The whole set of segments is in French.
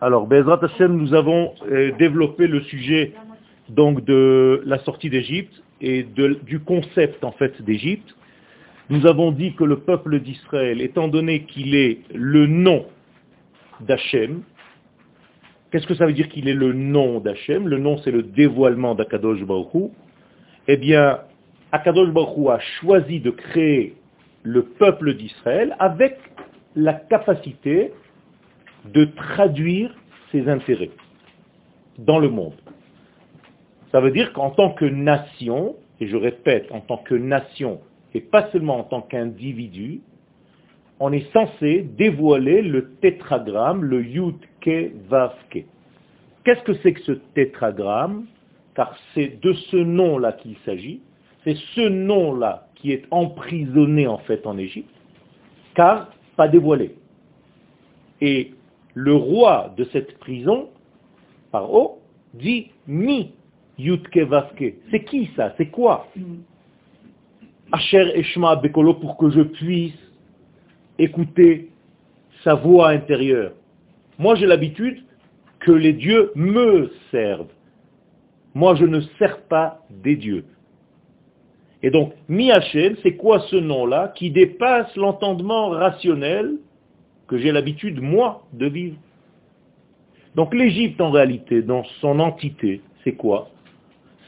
Alors, Bezrat Hashem, nous avons euh, développé le sujet donc de la sortie d'Égypte et du concept en fait d'Égypte. Nous avons dit que le peuple d'Israël, étant donné qu'il est le nom d'Hachem, qu'est-ce que ça veut dire qu'il est le nom d'Hachem Le nom, c'est le dévoilement d'Akadosh Baruch. Eh bien, Akadosh Baruch a choisi de créer le peuple d'Israël avec la capacité de traduire ses intérêts dans le monde. Ça veut dire qu'en tant que nation, et je répète, en tant que nation, et pas seulement en tant qu'individu, on est censé dévoiler le tétragramme, le Yud Ke Ke. Qu'est-ce que c'est que ce tétragramme? Car c'est de ce nom-là qu'il s'agit. C'est ce nom-là qui est emprisonné en fait en Égypte, car pas dévoilé. Le roi de cette prison, Paro, dit Mi Yutke Vaske. C'est qui ça? C'est quoi? Asher Eshma Bekolo pour que je puisse écouter sa voix intérieure. Moi j'ai l'habitude que les dieux me servent. Moi je ne sers pas des dieux. Et donc, Mi-Hachem, c'est quoi ce nom-là qui dépasse l'entendement rationnel que j'ai l'habitude, moi, de vivre Donc l'Égypte, en réalité, dans son entité, c'est quoi?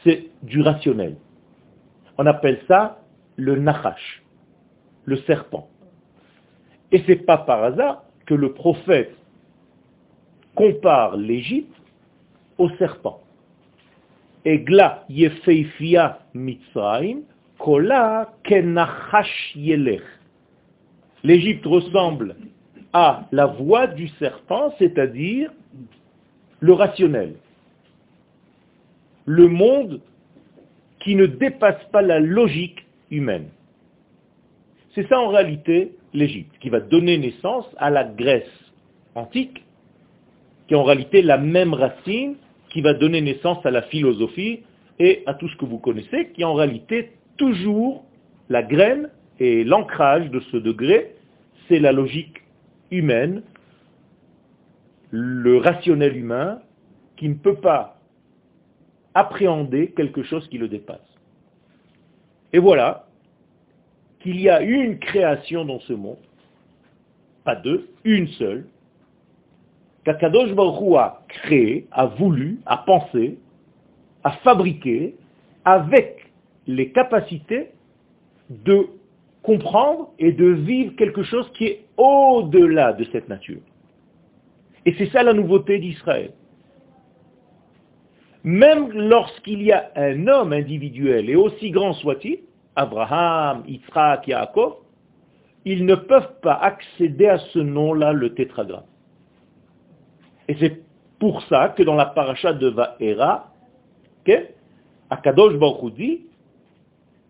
C'est du rationnel. On appelle ça le Nachash, le serpent. Et c'est pas par hasard que le prophète compare l'Égypte au serpent. Egla yefeifia mitzrayim, kola kenachash yelech. L'Égypte ressemble à la voix du serpent, c'est-à-dire le rationnel. Le monde qui ne dépasse pas la logique humaine. C'est ça en réalité l'Égypte, qui va donner naissance à la Grèce antique, qui est en réalité la même racine qui va donner naissance à la philosophie et à tout ce que vous connaissez, qui est en réalité toujours la graine et l'ancrage de ce degré, c'est la logique humaine, le rationnel humain, qui ne peut pas appréhender quelque chose qui le dépasse. Et voilà qu'il y a une création dans ce monde, pas deux, une seule, qu'Akadosh Baruch a créé, a voulu, a pensé, a fabriqué, avec les capacités de comprendre et de vivre quelque chose qui est au-delà de cette nature. Et c'est ça la nouveauté d'Israël. Même lorsqu'il y a un homme individuel, et aussi grand soit-il, Abraham, Yitzhak, Yaakov, ils ne peuvent pas accéder à ce nom-là, le tétragramme. Et c'est pour ça que dans la paracha de Vaera, okay, Akadosh Baruch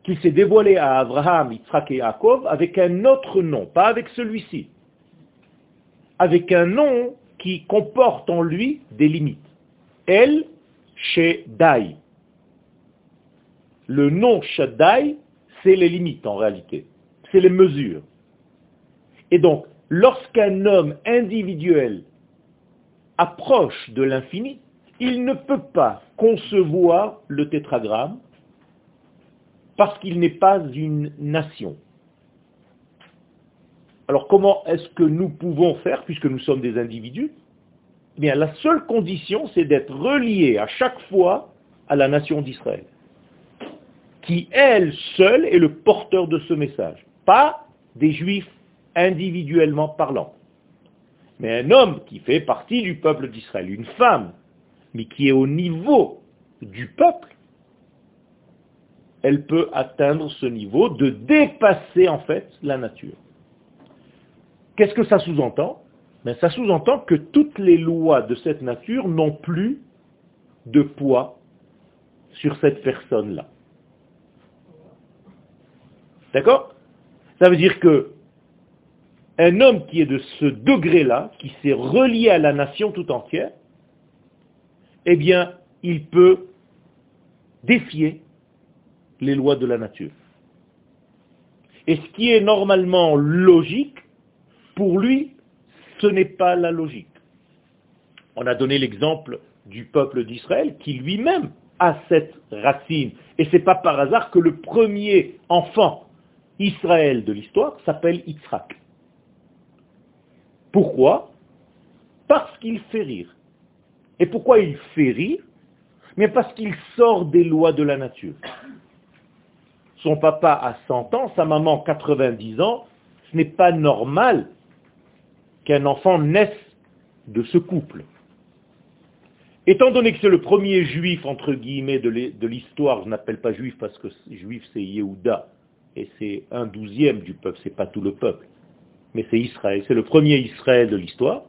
qu'il s'est dévoilé à Abraham, Yitzhak et Yaakov avec un autre nom, pas avec celui-ci. Avec un nom qui comporte en lui des limites. El Shaddai. Le nom Shaddai, c'est les limites en réalité. C'est les mesures. Et donc, lorsqu'un homme individuel approche de l'infini, il ne peut pas concevoir le tétragramme parce qu'il n'est pas une nation. Alors comment est-ce que nous pouvons faire, puisque nous sommes des individus? Eh bien, la seule condition, c'est d'être relié à chaque fois à la nation d'Israël, qui, elle seule, est le porteur de ce message, pas des juifs individuellement parlant. Mais un homme qui fait partie du peuple d'Israël, une femme, mais qui est au niveau du peuple, elle peut atteindre ce niveau de dépasser en fait la nature. Qu'est-ce que ça sous-entend? Ben, Ça sous-entend que toutes les lois de cette nature n'ont plus de poids sur cette personne-là. D'accord? Ça veut dire que un homme qui est de ce degré-là, qui s'est relié à la nation tout entière, eh bien, il peut défier les lois de la nature. Et ce qui est normalement logique, pour lui, ce n'est pas la logique. On a donné l'exemple du peuple d'Israël qui lui-même a cette racine. Et ce n'est pas par hasard que le premier enfant Israël de l'histoire s'appelle Yitzhak. Pourquoi? Parce qu'il fait rire. Et pourquoi il fait rire? Mais parce qu'il sort des lois de la nature. Son papa a 100 ans, sa maman 90 ans. Ce n'est pas normal qu'un enfant naisse de ce couple. Étant donné que c'est le premier juif, entre guillemets, de l'histoire, je n'appelle pas juif parce que juif c'est Yehuda, et c'est un douzième du peuple, c'est pas tout le peuple, mais c'est Israël, c'est le premier Israël de l'histoire,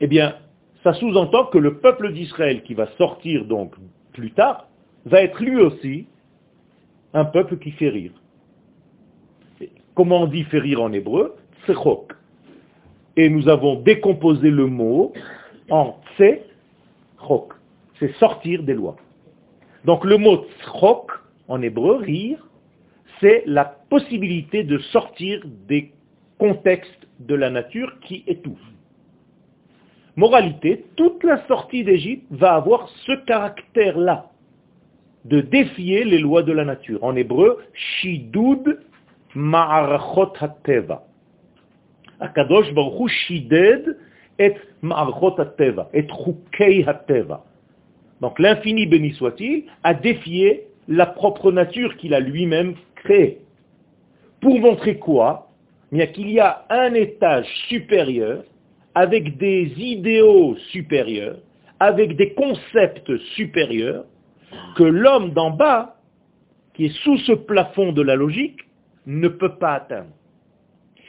eh bien, ça sous-entend que le peuple d'Israël qui va sortir donc plus tard, va être lui aussi un peuple qui fait rire. Comment on dit faire rire en hébreu Tsechok. Et nous avons décomposé le mot en tse c'est sortir des lois. Donc le mot tzchok, en hébreu, rire, c'est la possibilité de sortir des contextes de la nature qui étouffent. Moralité, toute la sortie d'Égypte va avoir ce caractère-là, de défier les lois de la nature. En hébreu, shidud ma'arachot hateva. Akadosh baruch shided et et Donc l'infini béni soit-il a défié la propre nature qu'il a lui-même créée. Pour montrer quoi? Bien qu'il y a un étage supérieur, avec des idéaux supérieurs, avec des concepts supérieurs, que l'homme d'en bas, qui est sous ce plafond de la logique, ne peut pas atteindre.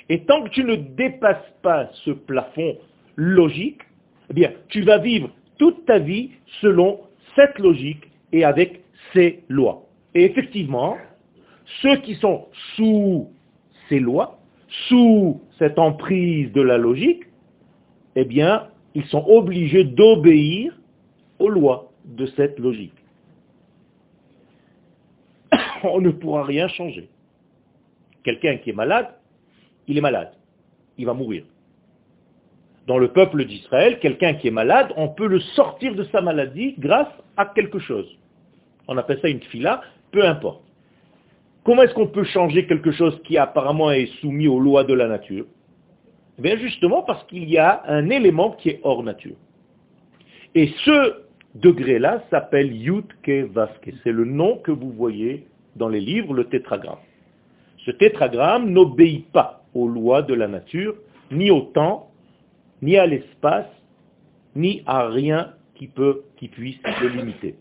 Et tant que tu ne dépasses pas ce plafond logique, eh bien, tu vas vivre toute ta vie selon cette logique et avec ces lois. Et effectivement, ceux qui sont sous ces lois, sous cette emprise de la logique, eh bien, ils sont obligés d'obéir aux lois de cette logique. On ne pourra rien changer. Quelqu'un qui est malade, il est malade. Il va mourir dans le peuple d'Israël, quelqu'un qui est malade, on peut le sortir de sa maladie grâce à quelque chose. On appelle ça une fila, peu importe. Comment est-ce qu'on peut changer quelque chose qui apparemment est soumis aux lois de la nature? Eh Bien justement parce qu'il y a un élément qui est hors nature. Et ce degré-là s'appelle Yutke Vaske. C'est le nom que vous voyez dans les livres, le tétragramme. Ce tétragramme n'obéit pas aux lois de la nature, ni au temps, ni à l'espace, ni à rien qui, peut, qui puisse le limiter.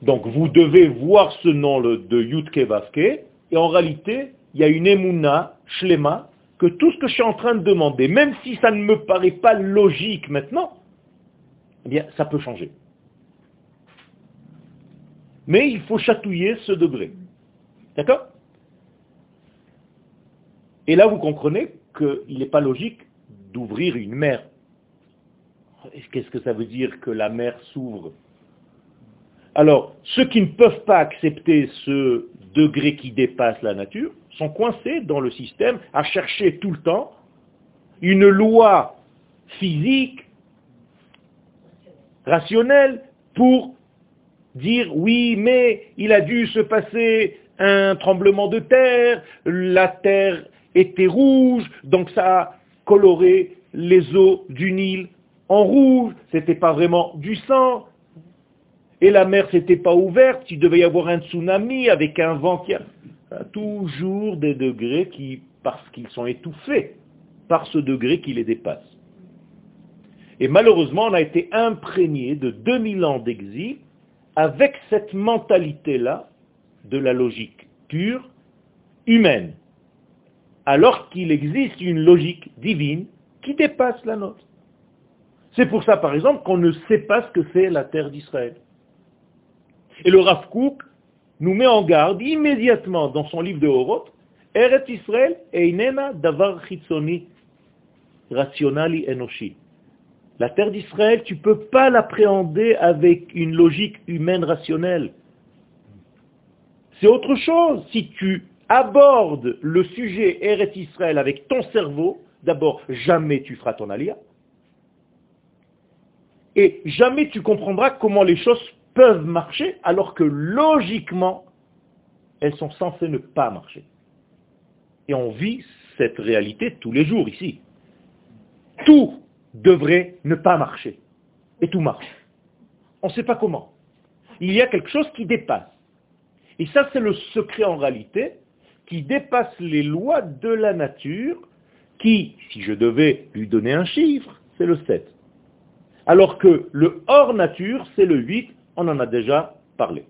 Donc vous devez voir ce nom de Yutke Vaske, et en réalité, il y a une emuna, shlema, que tout ce que je suis en train de demander, même si ça ne me paraît pas logique maintenant, eh bien, ça peut changer. Mais il faut chatouiller ce degré. D'accord? Et là, vous comprenez qu'il n'est pas logique d'ouvrir une mer. Qu'est-ce que ça veut dire que la mer s'ouvre? Alors, ceux qui ne peuvent pas accepter ce degré qui dépasse la nature sont coincés dans le système à chercher tout le temps une loi physique, rationnelle, pour dire oui, mais il a dû se passer un tremblement de terre, la terre était rouge, donc ça a coloré les eaux du Nil en rouge, c'était pas vraiment du sang, et la mer s'était pas ouverte, il devait y avoir un tsunami avec un vent qui a... Toujours des degrés qui, parce qu'ils sont étouffés par ce degré qui les dépasse. Et malheureusement, on a été imprégné de 2000 ans d'exil avec cette mentalité-là de la logique pure, humaine alors qu'il existe une logique divine qui dépasse la nôtre. C'est pour ça, par exemple, qu'on ne sait pas ce que c'est la terre d'Israël. Et le Rav Kook nous met en garde immédiatement dans son livre de Horoth, Eret Israël einena davar chitzoni rationali enoshi. La terre d'Israël, tu ne peux pas l'appréhender avec une logique humaine rationnelle. C'est autre chose. Si tu aborde le sujet Eret Israël avec ton cerveau, d'abord, jamais tu feras ton alia. Et jamais tu comprendras comment les choses peuvent marcher alors que logiquement, elles sont censées ne pas marcher. Et on vit cette réalité tous les jours ici. Tout devrait ne pas marcher. Et tout marche. On ne sait pas comment. Il y a quelque chose qui dépasse. Et ça, c'est le secret en réalité, qui dépasse les lois de la nature, qui, si je devais lui donner un chiffre, c'est le 7. Alors que le hors nature, c'est le 8, on en a déjà parlé.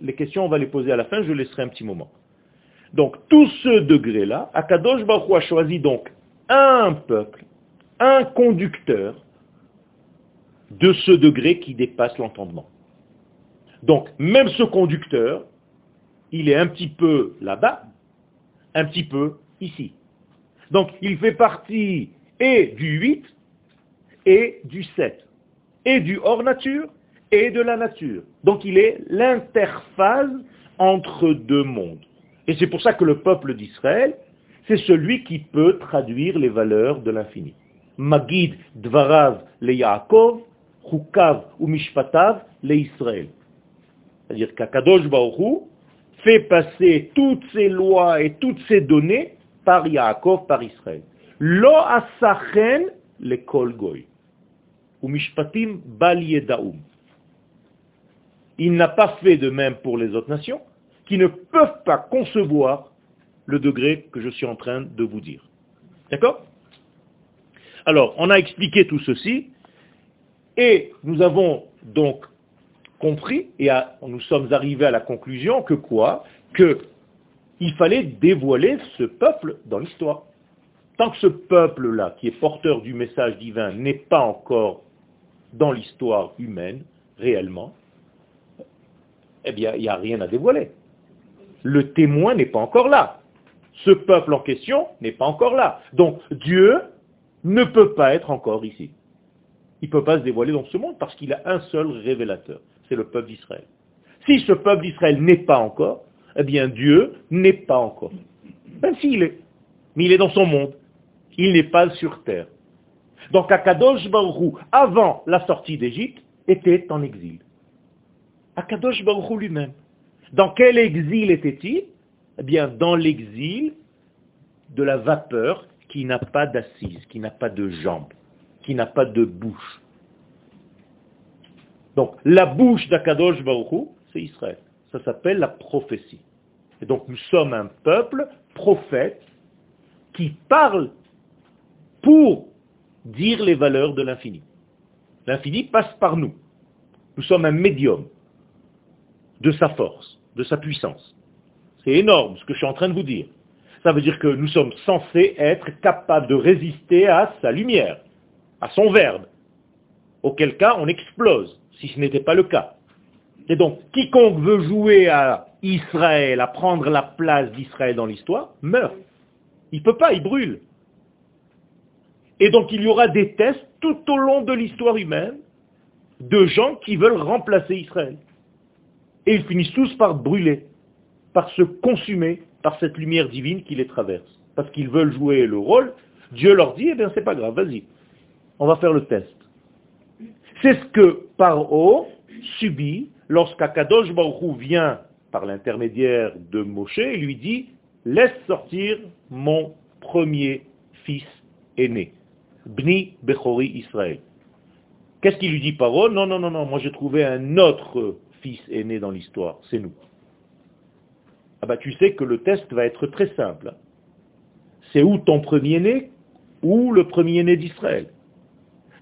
Les questions, on va les poser à la fin, je laisserai un petit moment. Donc, tout ce degré-là, Akadosh Baruch a choisi donc un peuple, un conducteur de ce degré qui dépasse l'entendement. Donc, même ce conducteur, il est un petit peu là-bas, un petit peu ici. Donc, il fait partie et du 8 et du 7, et du hors nature et de la nature. Donc, il est l'interface entre deux mondes. Et c'est pour ça que le peuple d'Israël, c'est celui qui peut traduire les valeurs de l'infini. Yaakov, chukav ou mishpatav le Israël. C'est-à-dire qu'Akadosh Baruch fait passer toutes ces lois et toutes ces données par Yaakov, par Israël. Lo asachen le kol goy. Ou mishpatim bal yedaum. Il n'a pas fait de même pour les autres nations qui ne peuvent pas concevoir le degré que je suis en train de vous dire. D'accord? Alors, on a expliqué tout ceci, et nous avons donc compris, et nous sommes arrivés à la conclusion que quoi? Que il fallait dévoiler ce peuple dans l'histoire. Tant que ce peuple-là, qui est porteur du message divin, n'est pas encore dans l'histoire humaine, réellement, eh bien, il n'y a rien à dévoiler le témoin n'est pas encore là. Ce peuple en question n'est pas encore là. Donc Dieu ne peut pas être encore ici. Il ne peut pas se dévoiler dans ce monde parce qu'il a un seul révélateur, c'est le peuple d'Israël. Si ce peuple d'Israël n'est pas encore, eh bien Dieu n'est pas encore. Même s'il est. Mais il est dans son monde. Il n'est pas sur terre. Donc Akadosh Baruch avant la sortie d'Égypte, était en exil. Akadosh Baruch lui-même. Dans quel exil était-il? Eh bien, dans l'exil de la vapeur qui n'a pas d'assise, qui n'a pas de jambes, qui n'a pas de bouche. Donc, la bouche d'Akadosh Baruch c'est Israël. Ça s'appelle la prophétie. Et donc, nous sommes un peuple prophète qui parle pour dire les valeurs de l'infini. L'infini passe par nous. Nous sommes un médium de sa force de sa puissance. C'est énorme ce que je suis en train de vous dire. Ça veut dire que nous sommes censés être capables de résister à sa lumière, à son verbe. Auquel cas, on explose, si ce n'était pas le cas. Et donc, quiconque veut jouer à Israël, à prendre la place d'Israël dans l'histoire, meurt. Il ne peut pas, il brûle. Et donc, il y aura des tests tout au long de l'histoire humaine de gens qui veulent remplacer Israël. Et ils finissent tous par brûler, par se consumer par cette lumière divine qui les traverse. Parce qu'ils veulent jouer le rôle. Dieu leur dit, eh bien c'est pas grave, vas-y, on va faire le test. C'est ce que Paro subit lorsqu'Akadosh Baruch vient par l'intermédiaire de Moshe et lui dit, laisse sortir mon premier fils aîné, Bni Bechori Israël. Qu'est-ce qu'il lui dit Paro? Non, non, non, non, moi j'ai trouvé un autre fils aîné dans l'histoire, c'est nous. Ah bah tu sais que le test va être très simple. C'est ou ton premier-né ou le premier-né d'Israël.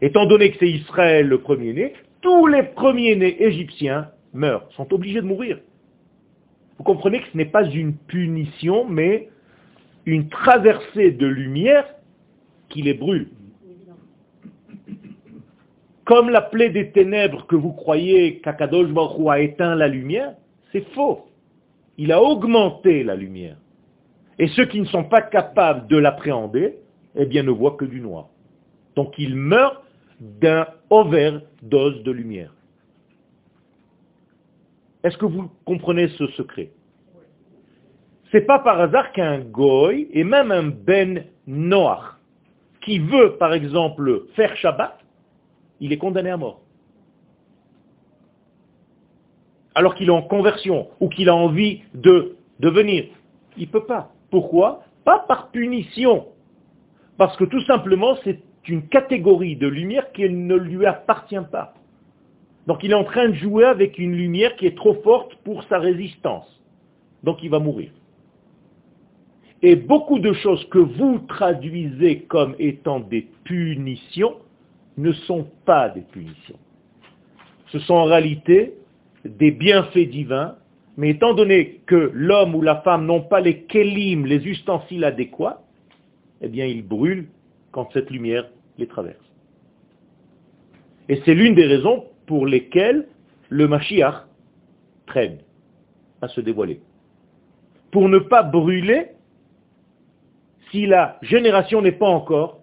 Étant donné que c'est Israël le premier-né, tous les premiers-nés égyptiens meurent, sont obligés de mourir. Vous comprenez que ce n'est pas une punition, mais une traversée de lumière qui les brûle. Comme la plaie des ténèbres que vous croyez qu'Akadosh a éteint la lumière, c'est faux. Il a augmenté la lumière. Et ceux qui ne sont pas capables de l'appréhender, eh bien, ne voient que du noir. Donc ils meurent d'un overdose de lumière. Est-ce que vous comprenez ce secret? C'est pas par hasard qu'un goy, et même un ben noach, qui veut, par exemple, faire Shabbat, il est condamné à mort. Alors qu'il est en conversion, ou qu'il a envie de devenir. Il ne peut pas. Pourquoi? Pas par punition. Parce que tout simplement, c'est une catégorie de lumière qui ne lui appartient pas. Donc il est en train de jouer avec une lumière qui est trop forte pour sa résistance. Donc il va mourir. Et beaucoup de choses que vous traduisez comme étant des punitions ne sont pas des punitions. Ce sont en réalité des bienfaits divins, mais étant donné que l'homme ou la femme n'ont pas les kélim, les ustensiles adéquats, eh bien ils brûlent quand cette lumière les traverse. Et c'est l'une des raisons pour lesquelles le Mashiach traîne à se dévoiler. Pour ne pas brûler si la génération n'est pas encore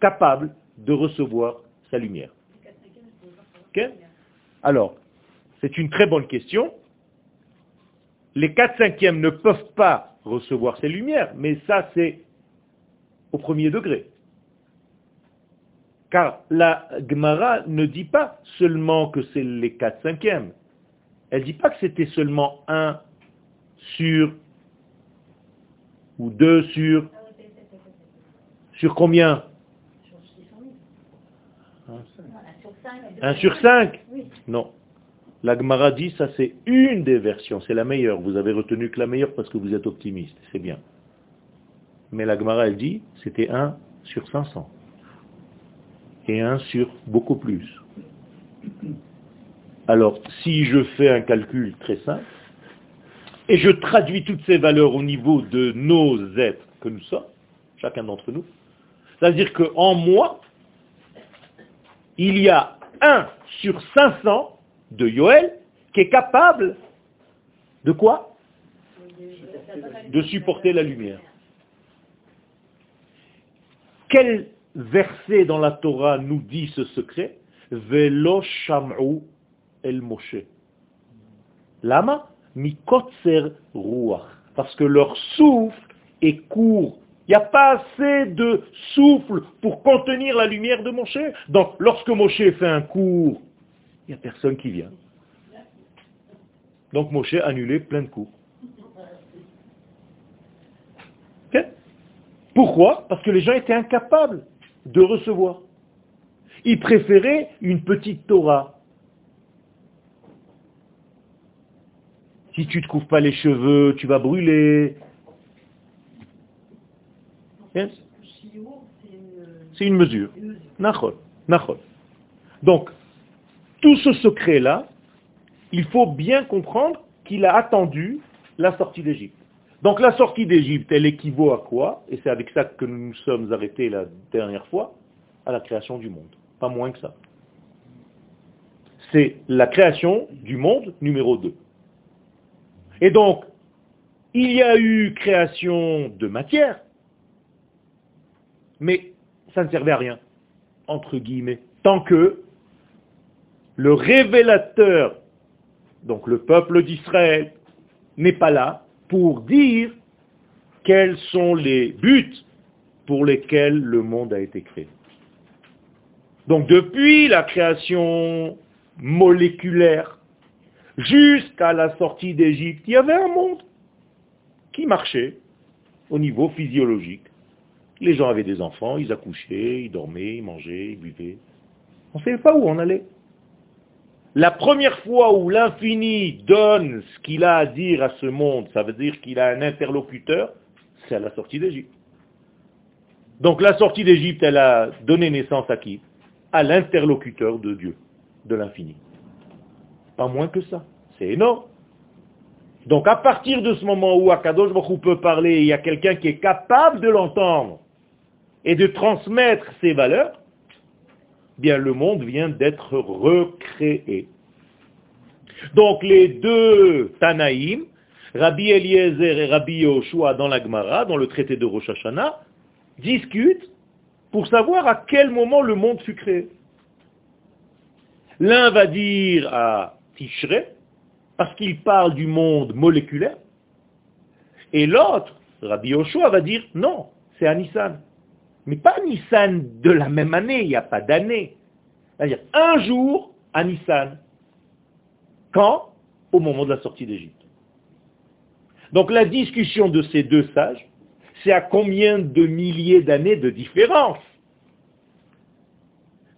capable de recevoir sa lumière. Alors, c'est une très bonne question. Les 4 cinquièmes ne peuvent pas recevoir ces lumières, mais ça c'est au premier degré. Car la Gemara ne dit pas seulement que c'est les 4 cinquièmes. Elle ne dit pas que c'était seulement 1 sur ou 2 sur sur combien? 1 sur 5 Non. La Gemara dit ça c'est une des versions, c'est la meilleure. Vous avez retenu que la meilleure parce que vous êtes optimiste, c'est bien. Mais la Gemara elle dit c'était 1 sur 500 et un sur beaucoup plus. Alors, si je fais un calcul très simple, et je traduis toutes ces valeurs au niveau de nos êtres que nous sommes, chacun d'entre nous, c'est-à-dire qu'en moi, il y a un sur 500 de Yoel qui est capable de quoi? De supporter la lumière. Quel verset dans la Torah nous dit ce secret? Velo sham'u el Moshe. Lama mikotzer ruach. Parce que leur souffle est court. Il n'y a pas assez de souffle pour contenir la lumière de Moshe. Donc, lorsque Moshe fait un cours, il n'y a personne qui vient. Donc Moshe a annulé plein de cours. Pourquoi? Parce que les gens étaient incapables de recevoir. Il préférait une petite Torah. Si tu ne te couvres pas les cheveux, tu vas brûler. C'est une mesure. Donc, tout ce secret-là, il faut bien comprendre qu'il a attendu la sortie d'Égypte. Donc la sortie d'Égypte, elle équivaut à quoi? Et c'est avec ça que nous nous sommes arrêtés la dernière fois, à la création du monde. Pas moins que ça. C'est la création du monde numéro 2. Et donc, il y a eu création de matière, mais ça ne servait à rien, entre guillemets, tant que le révélateur, donc le peuple d'Israël, n'est pas là pour dire quels sont les buts pour lesquels le monde a été créé. Donc depuis la création moléculaire jusqu'à la sortie d'Égypte, il y avait un monde qui marchait au niveau physiologique. Les gens avaient des enfants, ils accouchaient, ils dormaient, ils mangeaient, ils buvaient. On ne savait pas où on allait. La première fois où l'infini donne ce qu'il a à dire à ce monde, ça veut dire qu'il a un interlocuteur, c'est à la sortie d'Égypte. Donc la sortie d'Égypte, elle a donné naissance à qui? À l'interlocuteur de Dieu, de l'infini. Pas moins que ça. C'est énorme. Donc à partir de ce moment où Akadosh Baruch peut parler, il y a quelqu'un qui est capable de l'entendre et de transmettre ses valeurs, bien le monde vient d'être recréé. Donc les deux Tanaïm, Rabbi Eliezer et Rabbi Yoshua dans la Gemara, dans le traité de Rosh Hashanah, discutent pour savoir à quel moment le monde fut créé. L'un va dire à Tishrei, parce qu'il parle du monde moléculaire, Et l'autre, Rabbi Yoshua, va dire non, c'est à Nissan. Mais pas Nissan de la même année, il n'y a pas d'année. C'est-à-dire un jour à Nissan. Quand? Au moment de la sortie d'Égypte. Donc la discussion de ces deux sages, c'est à combien de milliers d'années de différence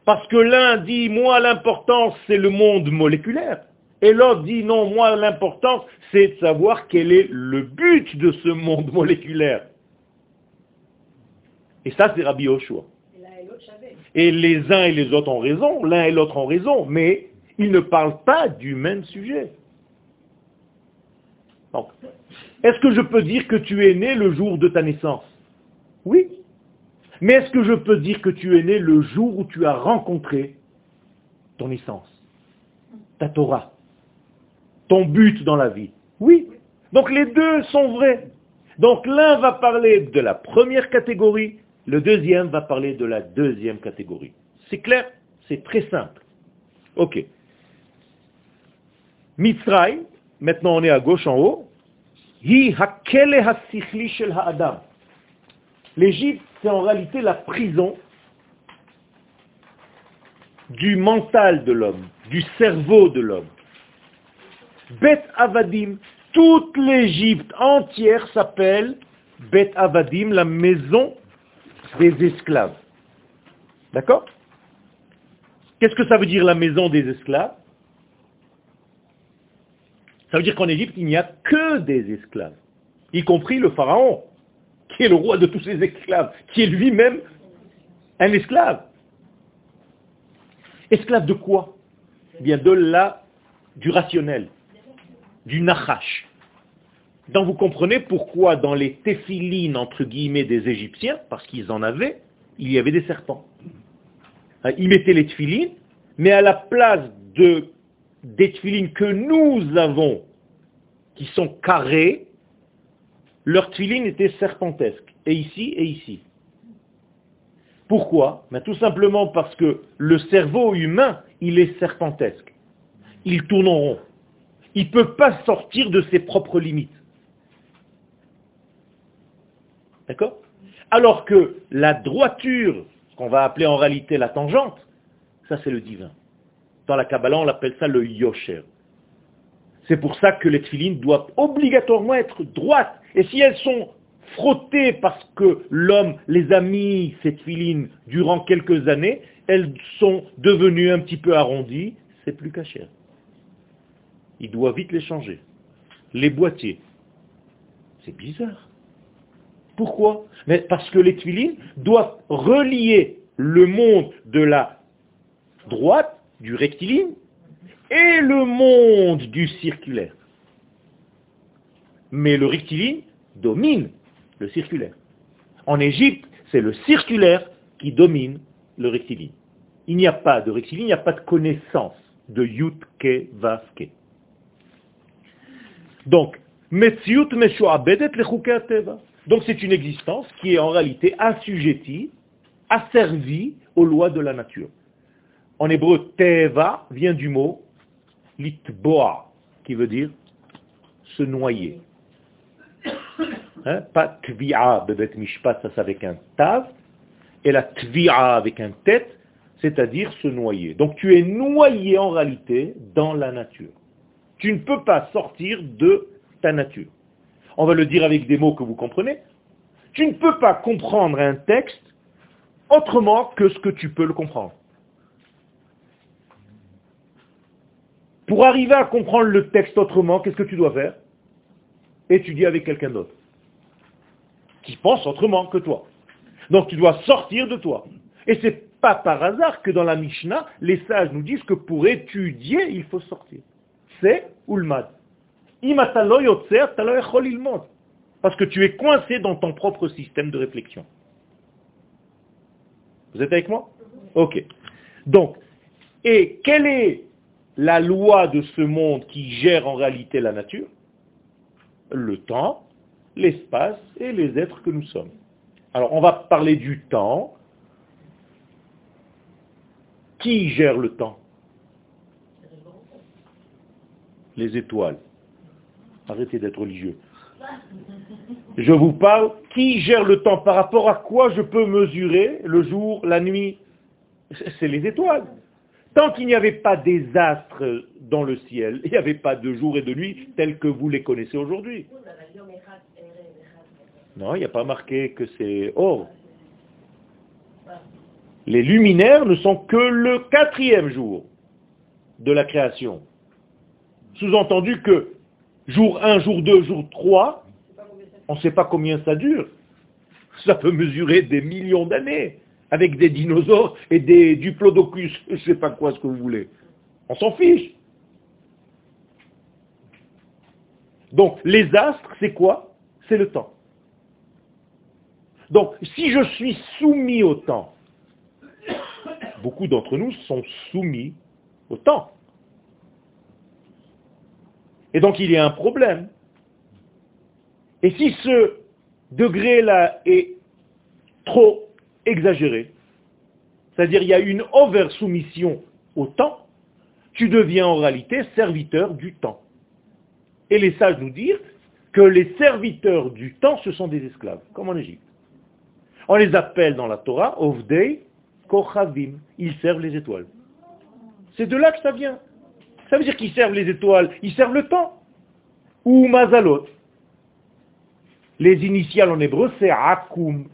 Parce que l'un dit, moi l'importance c'est le monde moléculaire, et l'autre dit, non, moi l'importance c'est de savoir quel est le but de ce monde moléculaire. Et ça c'est Rabbi Yoshua. Et les uns et les autres ont raison, l'un et l'autre ont raison, mais ils ne parlent pas du même sujet. Est-ce que je peux dire que tu es né le jour de ta naissance? Oui. Mais est-ce que je peux dire que tu es né le jour où tu as rencontré ton naissance, ta Torah, ton but dans la vie? Oui. Donc les deux sont vrais. Donc l'un va parler de la première catégorie, le deuxième va parler de la deuxième catégorie. C'est clair C'est très simple. Ok. Mitzrayim, maintenant on est à gauche en haut, L'Égypte, c'est en réalité la prison du mental de l'homme, du cerveau de l'homme. Bet Avadim, toute l'Égypte entière s'appelle Bet Avadim, la maison des esclaves. D'accord? Qu'est-ce que ça veut dire la maison des esclaves? Ça veut dire qu'en Égypte, il n'y a que des esclaves, y compris le pharaon, qui est le roi de tous ces esclaves, qui est lui-même un esclave. Esclave de quoi? Eh Bien de la, du rationnel, du nachash. Donc vous comprenez pourquoi dans les téphilines, entre guillemets, des Égyptiens, parce qu'ils en avaient, il y avait des serpents. Hein, ils mettaient les téphilines, mais à la place de, des téphilines que nous avons, qui sont carrés, leur téphilines était serpentesque, et ici et ici. Pourquoi? Ben, Tout simplement parce que le cerveau humain, il est serpentesque. Il tourne en rond. Il ne peut pas sortir de ses propres limites. D'accord Alors que la droiture, qu'on va appeler en réalité la tangente, ça c'est le divin. Dans la Kabbalah, on l'appelle ça le yosher. C'est pour ça que les tfilines doivent obligatoirement être droites. Et si elles sont frottées parce que l'homme les a mis, ces tfilines, durant quelques années, elles sont devenues un petit peu arrondies, c'est plus caché. Il doit vite les changer. Les boîtiers. C'est bizarre. Pourquoi? Mais Parce que les tuilines doivent relier le monde de la droite, du rectiligne, et le monde du circulaire. Mais le rectiligne domine le circulaire. En Égypte, c'est le circulaire qui domine le rectiligne. Il n'y a pas de rectiligne, il n'y a pas de connaissance de Yutke Vaske. Donc, Metziut Meshuabedet le donc c'est une existence qui est en réalité assujettie, asservie aux lois de la nature. En hébreu, teva vient du mot litboa, qui veut dire se noyer. Hein? Pas tvi'a bebet mishpat, ça c'est avec un tav, et la tvi'a avec un tête, c'est-à-dire se noyer. Donc tu es noyé en réalité dans la nature. Tu ne peux pas sortir de ta nature on va le dire avec des mots que vous comprenez, tu ne peux pas comprendre un texte autrement que ce que tu peux le comprendre. Pour arriver à comprendre le texte autrement, qu'est-ce que tu dois faire? Étudier avec quelqu'un d'autre, qui pense autrement que toi. Donc tu dois sortir de toi. Et c'est pas par hasard que dans la Mishnah, les sages nous disent que pour étudier, il faut sortir. C'est Ulmad. Parce que tu es coincé dans ton propre système de réflexion. Vous êtes avec moi? Ok. Donc, et quelle est la loi de ce monde qui gère en réalité la nature? Le temps, l'espace et les êtres que nous sommes. Alors, on va parler du temps. Qui gère le temps? Les étoiles. Arrêtez d'être religieux. Je vous parle, qui gère le temps Par rapport à quoi je peux mesurer le jour, la nuit? C'est les étoiles. Tant qu'il n'y avait pas des astres dans le ciel, il n'y avait pas de jour et de nuit tels que vous les connaissez aujourd'hui. Non, il n'y a pas marqué que c'est or. Les luminaires ne sont que le quatrième jour de la création. Sous-entendu que jour 1, jour 2, jour 3, on ne sait pas combien ça dure. Ça peut mesurer des millions d'années avec des dinosaures et des diplodocus, je ne sais pas quoi ce que vous voulez. On s'en fiche. Donc les astres, c'est quoi? C'est le temps. Donc si je suis soumis au temps, beaucoup d'entre nous sont soumis au temps. Et donc il y a un problème. Et si ce degré-là est trop exagéré, c'est-à-dire il y a une over-soumission au temps, tu deviens en réalité serviteur du temps. Et les sages nous disent que les serviteurs du temps, ce sont des esclaves, comme en Égypte. On les appelle dans la Torah Ovdei Kochavim. Ils servent les étoiles. C'est de là que ça vient. Ça veut dire qu'ils servent les étoiles, ils servent le temps. Ou Mazalot. Les initiales en hébreu, c'est Akum.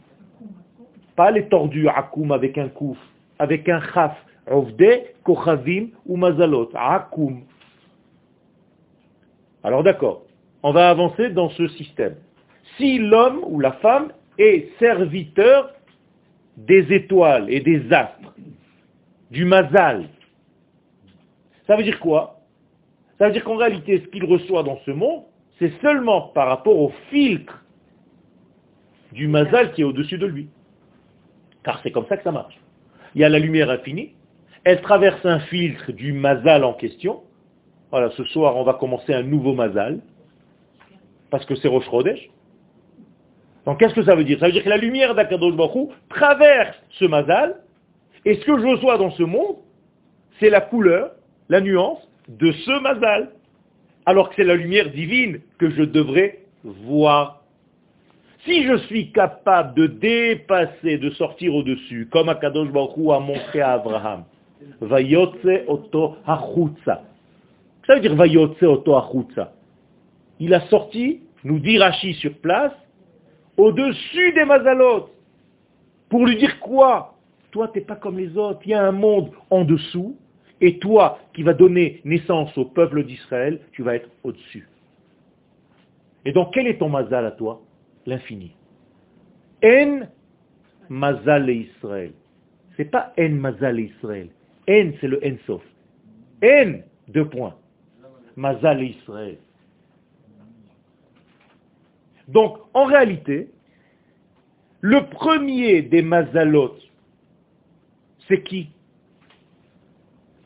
Pas les tordus Akum avec un kouf, avec un chaf. Ovde, Kochavim ou Mazalot. Akum. Alors d'accord, on va avancer dans ce système. Si l'homme ou la femme est serviteur des étoiles et des astres, du mazal, ça veut dire quoi? Ça veut dire qu'en réalité, ce qu'il reçoit dans ce monde, c'est seulement par rapport au filtre du mazal qui est au-dessus de lui. Car c'est comme ça que ça marche. Il y a la lumière infinie, elle traverse un filtre du mazal en question. Voilà, ce soir, on va commencer un nouveau mazal, parce que c'est Rosh Chodesh. Donc qu'est-ce que ça veut dire? Ça veut dire que la lumière d'Akadosh Baruch traverse ce mazal, et ce que je reçois dans ce monde, c'est la couleur la nuance de ce mazal, alors que c'est la lumière divine que je devrais voir. Si je suis capable de dépasser, de sortir au-dessus, comme Akadosh Baruch a montré à Abraham, Vayotze oto. Ça veut dire Vayotze oto. Il a sorti, nous dit Rashi sur place, au-dessus des mazalot. Pour lui dire quoi? Toi, tu n'es pas comme les autres. Il y a un monde en dessous et toi, qui vas donner naissance au peuple d'Israël, tu vas être au-dessus. Et donc, quel est ton mazal à toi? L'infini. En mazal Israël. C'est pas en mazal Israël. En, c'est le en sof. En, deux points. Mazal Israël. Donc, en réalité, le premier des mazalot, c'est qui?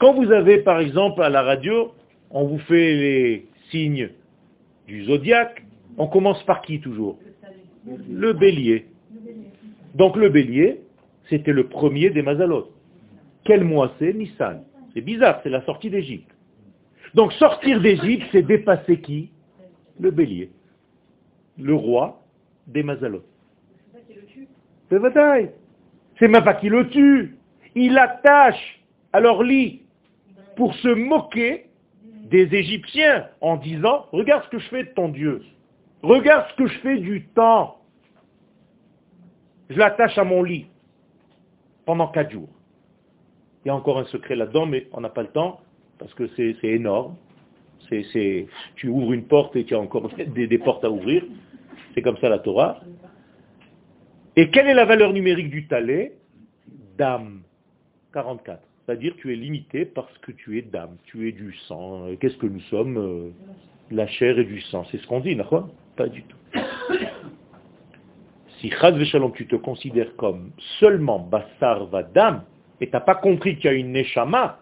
Quand vous avez, par exemple, à la radio, on vous fait les signes du zodiaque, on commence par qui toujours? Le bélier. Donc le bélier, c'était le premier des Mazalot. Quel mois c'est? Nissan. C'est bizarre, c'est la sortie d'Égypte. Donc sortir d'Égypte, c'est dépasser qui? Le bélier. Le roi des Mazalot. C'est C'est même pas qui le tue. Il attache à leur lit pour se moquer des Égyptiens en disant, regarde ce que je fais de ton Dieu, regarde ce que je fais du temps. Je l'attache à mon lit pendant quatre jours. Il y a encore un secret là-dedans, mais on n'a pas le temps, parce que c'est énorme. Tu ouvres une porte et tu as encore des, des portes à ouvrir. C'est comme ça la Torah. Et quelle est la valeur numérique du talet Dame. 44. C'est-à-dire tu es limité parce que tu es d'âme, tu es du sang. Euh, qu'est-ce que nous sommes euh, La chair et du sang. C'est ce qu'on dit, d'accord? Pas du tout. Si Chaz Shalom, tu te considères comme seulement Bassar Vadam, et tu n'as pas compris qu'il y a une Neshama,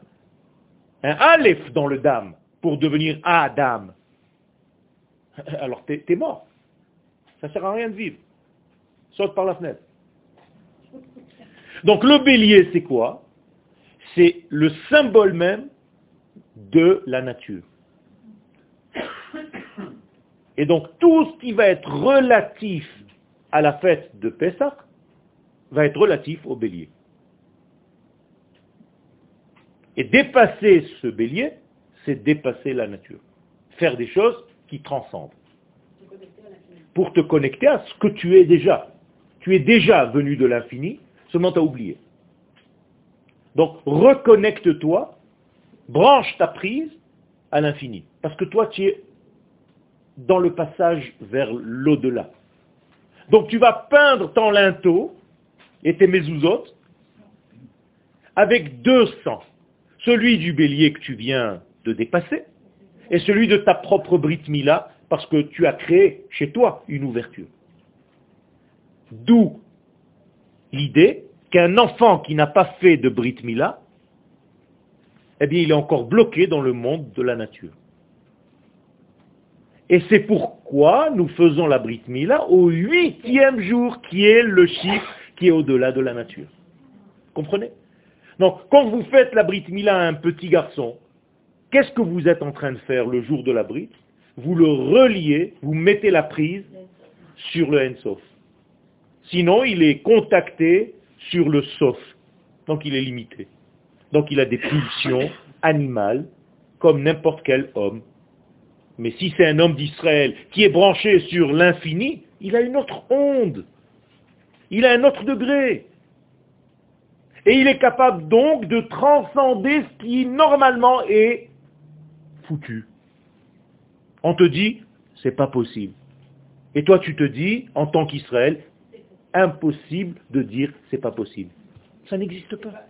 un Aleph dans le Dam, pour devenir Adam, alors tu es, mort. Ça ne sert à rien de vivre. Saute par la fenêtre. Donc le bélier, c'est quoi? C'est le symbole même de la nature. Et donc tout ce qui va être relatif à la fête de Pessah va être relatif au bélier. Et dépasser ce bélier, c'est dépasser la nature. Faire des choses qui transcendent. Pour te connecter à ce que tu es déjà. Tu es déjà venu de l'infini, seulement tu as oublié. Donc reconnecte-toi, branche ta prise à l'infini. Parce que toi, tu es dans le passage vers l'au-delà. Donc tu vas peindre ton linteau et tes mezuzot avec deux sangs. Celui du bélier que tu viens de dépasser et celui de ta propre Brit Mila parce que tu as créé chez toi une ouverture. D'où l'idée qu'un enfant qui n'a pas fait de Brit Mila, eh bien, il est encore bloqué dans le monde de la nature. Et c'est pourquoi nous faisons la Brit Mila au huitième jour, qui est le chiffre qui est au-delà de la nature. Comprenez? Donc, quand vous faites la Brit Mila à un petit garçon, qu'est-ce que vous êtes en train de faire le jour de la Brit? Vous le reliez, vous mettez la prise sur le Ensof. Sinon, il est contacté sur le Sof. Donc, il est limité. Donc, il a des pulsions animales, comme n'importe quel homme. Mais si c'est un homme d'Israël qui est branché sur l'infini, il a une autre onde. Il a un autre degré. Et il est capable donc de transcender ce qui normalement est foutu. On te dit, c'est pas possible. Et toi tu te dis, en tant qu'Israël, impossible de dire c'est pas possible. Ça n'existe pas.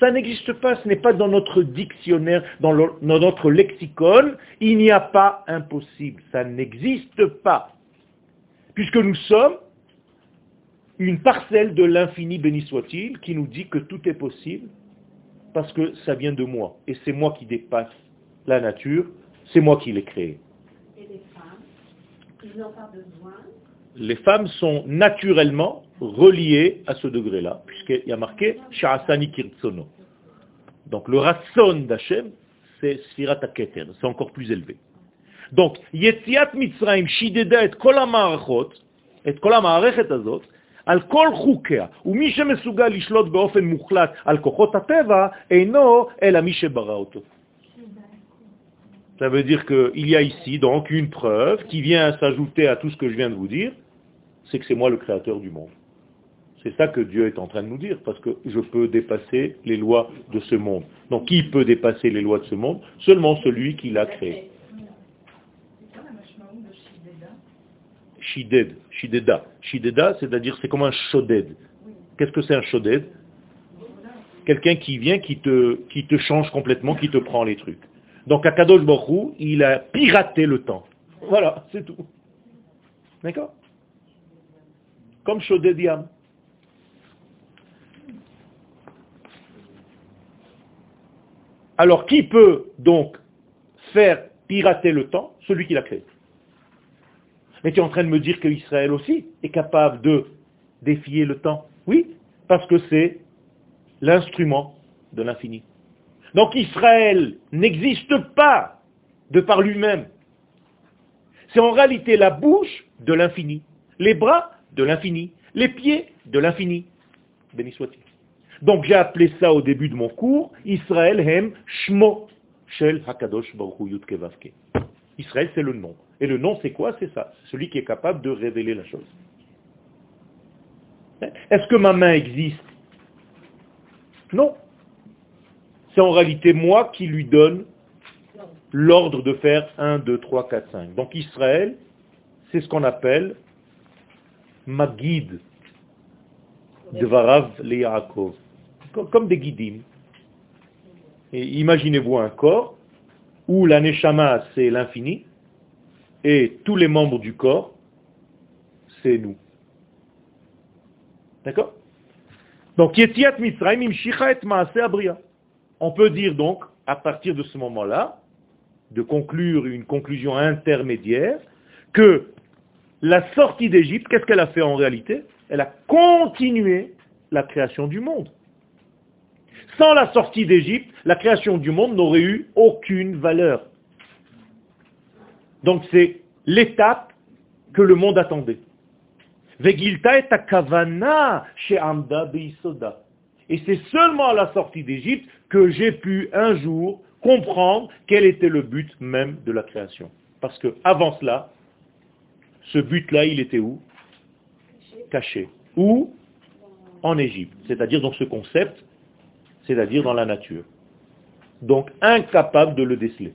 Ça n'existe pas, ce n'est pas dans notre dictionnaire, dans, notre lexicon, il n'y a pas impossible, ça n'existe pas. Puisque nous sommes une parcelle de l'infini béni soit-il qui nous dit que tout est possible parce que ça vient de moi. Et c'est moi qui dépasse la nature, c'est moi qui l'ai créé. Et les femmes, ils n'ont pas besoin Les femmes sont naturellement relié à ce degré-là, puisqu'il y a marqué Sha'asani Kirtsono. Donc le rasson d'Hachem, c'est Sfirat Keter, c'est encore plus élevé. Donc, Yetziat Mitzrayim Shideda et Kol HaMarachot, et Kol HaMarachet Azot, על כל חוקיה, ומי שמסוגל לשלוט באופן מוחלט על כוחות הטבע, אינו אלא מי שברא אותו. Ça veut dire qu'il y a ici donc une preuve qui vient s'ajouter à tout ce que je viens de vous dire, c'est que c'est moi le créateur du monde. C'est ça que Dieu est en train de nous dire, parce que je peux dépasser les lois de ce monde. Donc qui peut dépasser les lois de ce monde? Seulement celui qui l'a créé. Shided, Shideda. Shideda, c'est-à-dire c'est comme un shoded. Qu'est-ce que c'est un shoded? Quelqu'un qui vient, qui te, qui te change complètement, qui te prend les trucs. Donc Akadosh Baruch il a piraté le temps. Voilà, c'est tout. D'accord? Comme Shoded. Alors qui peut donc faire pirater le temps? Celui qui l'a créé. Mais tu es en train de me dire qu'Israël aussi est capable de défier le temps? Oui, parce que c'est l'instrument de l'infini. Donc Israël n'existe pas de par lui-même. C'est en réalité la bouche de l'infini, les bras de l'infini, les pieds de l'infini. Béni soit-il. Donc j'ai appelé ça au début de mon cours, Israël hem shmo shel hakadosh baruch Israël c'est le nom. Et le nom c'est quoi? C'est ça, celui qui est capable de révéler la chose. Est-ce que ma main existe? Non. C'est en réalité moi qui lui donne l'ordre de faire 1, 2, 3, 4, 5. Donc Israël, c'est ce qu'on appelle ma guide de Varav le Yaakov comme des guidim. Imaginez-vous un corps où la neshama, c'est l'infini, et tous les membres du corps, c'est nous. D'accord? Donc, Yetiat Mitzrayim et Maase Abria. On peut dire donc, à partir de ce moment-là, de conclure une conclusion intermédiaire, que la sortie d'Égypte, qu'est-ce qu'elle a fait en réalité? Elle a continué la création du monde. Sans la sortie d'Égypte, la création du monde n'aurait eu aucune valeur. Donc c'est l'étape que le monde attendait. Vegilta et kavana chez Amda Beisoda. Et c'est seulement à la sortie d'Égypte que j'ai pu un jour comprendre quel était le but même de la création. Parce que avant cela, ce but-là, il était où? Caché. Où? En Égypte. C'est-à-dire dans ce concept, c'est-à-dire dans la nature. Donc incapable de le déceler.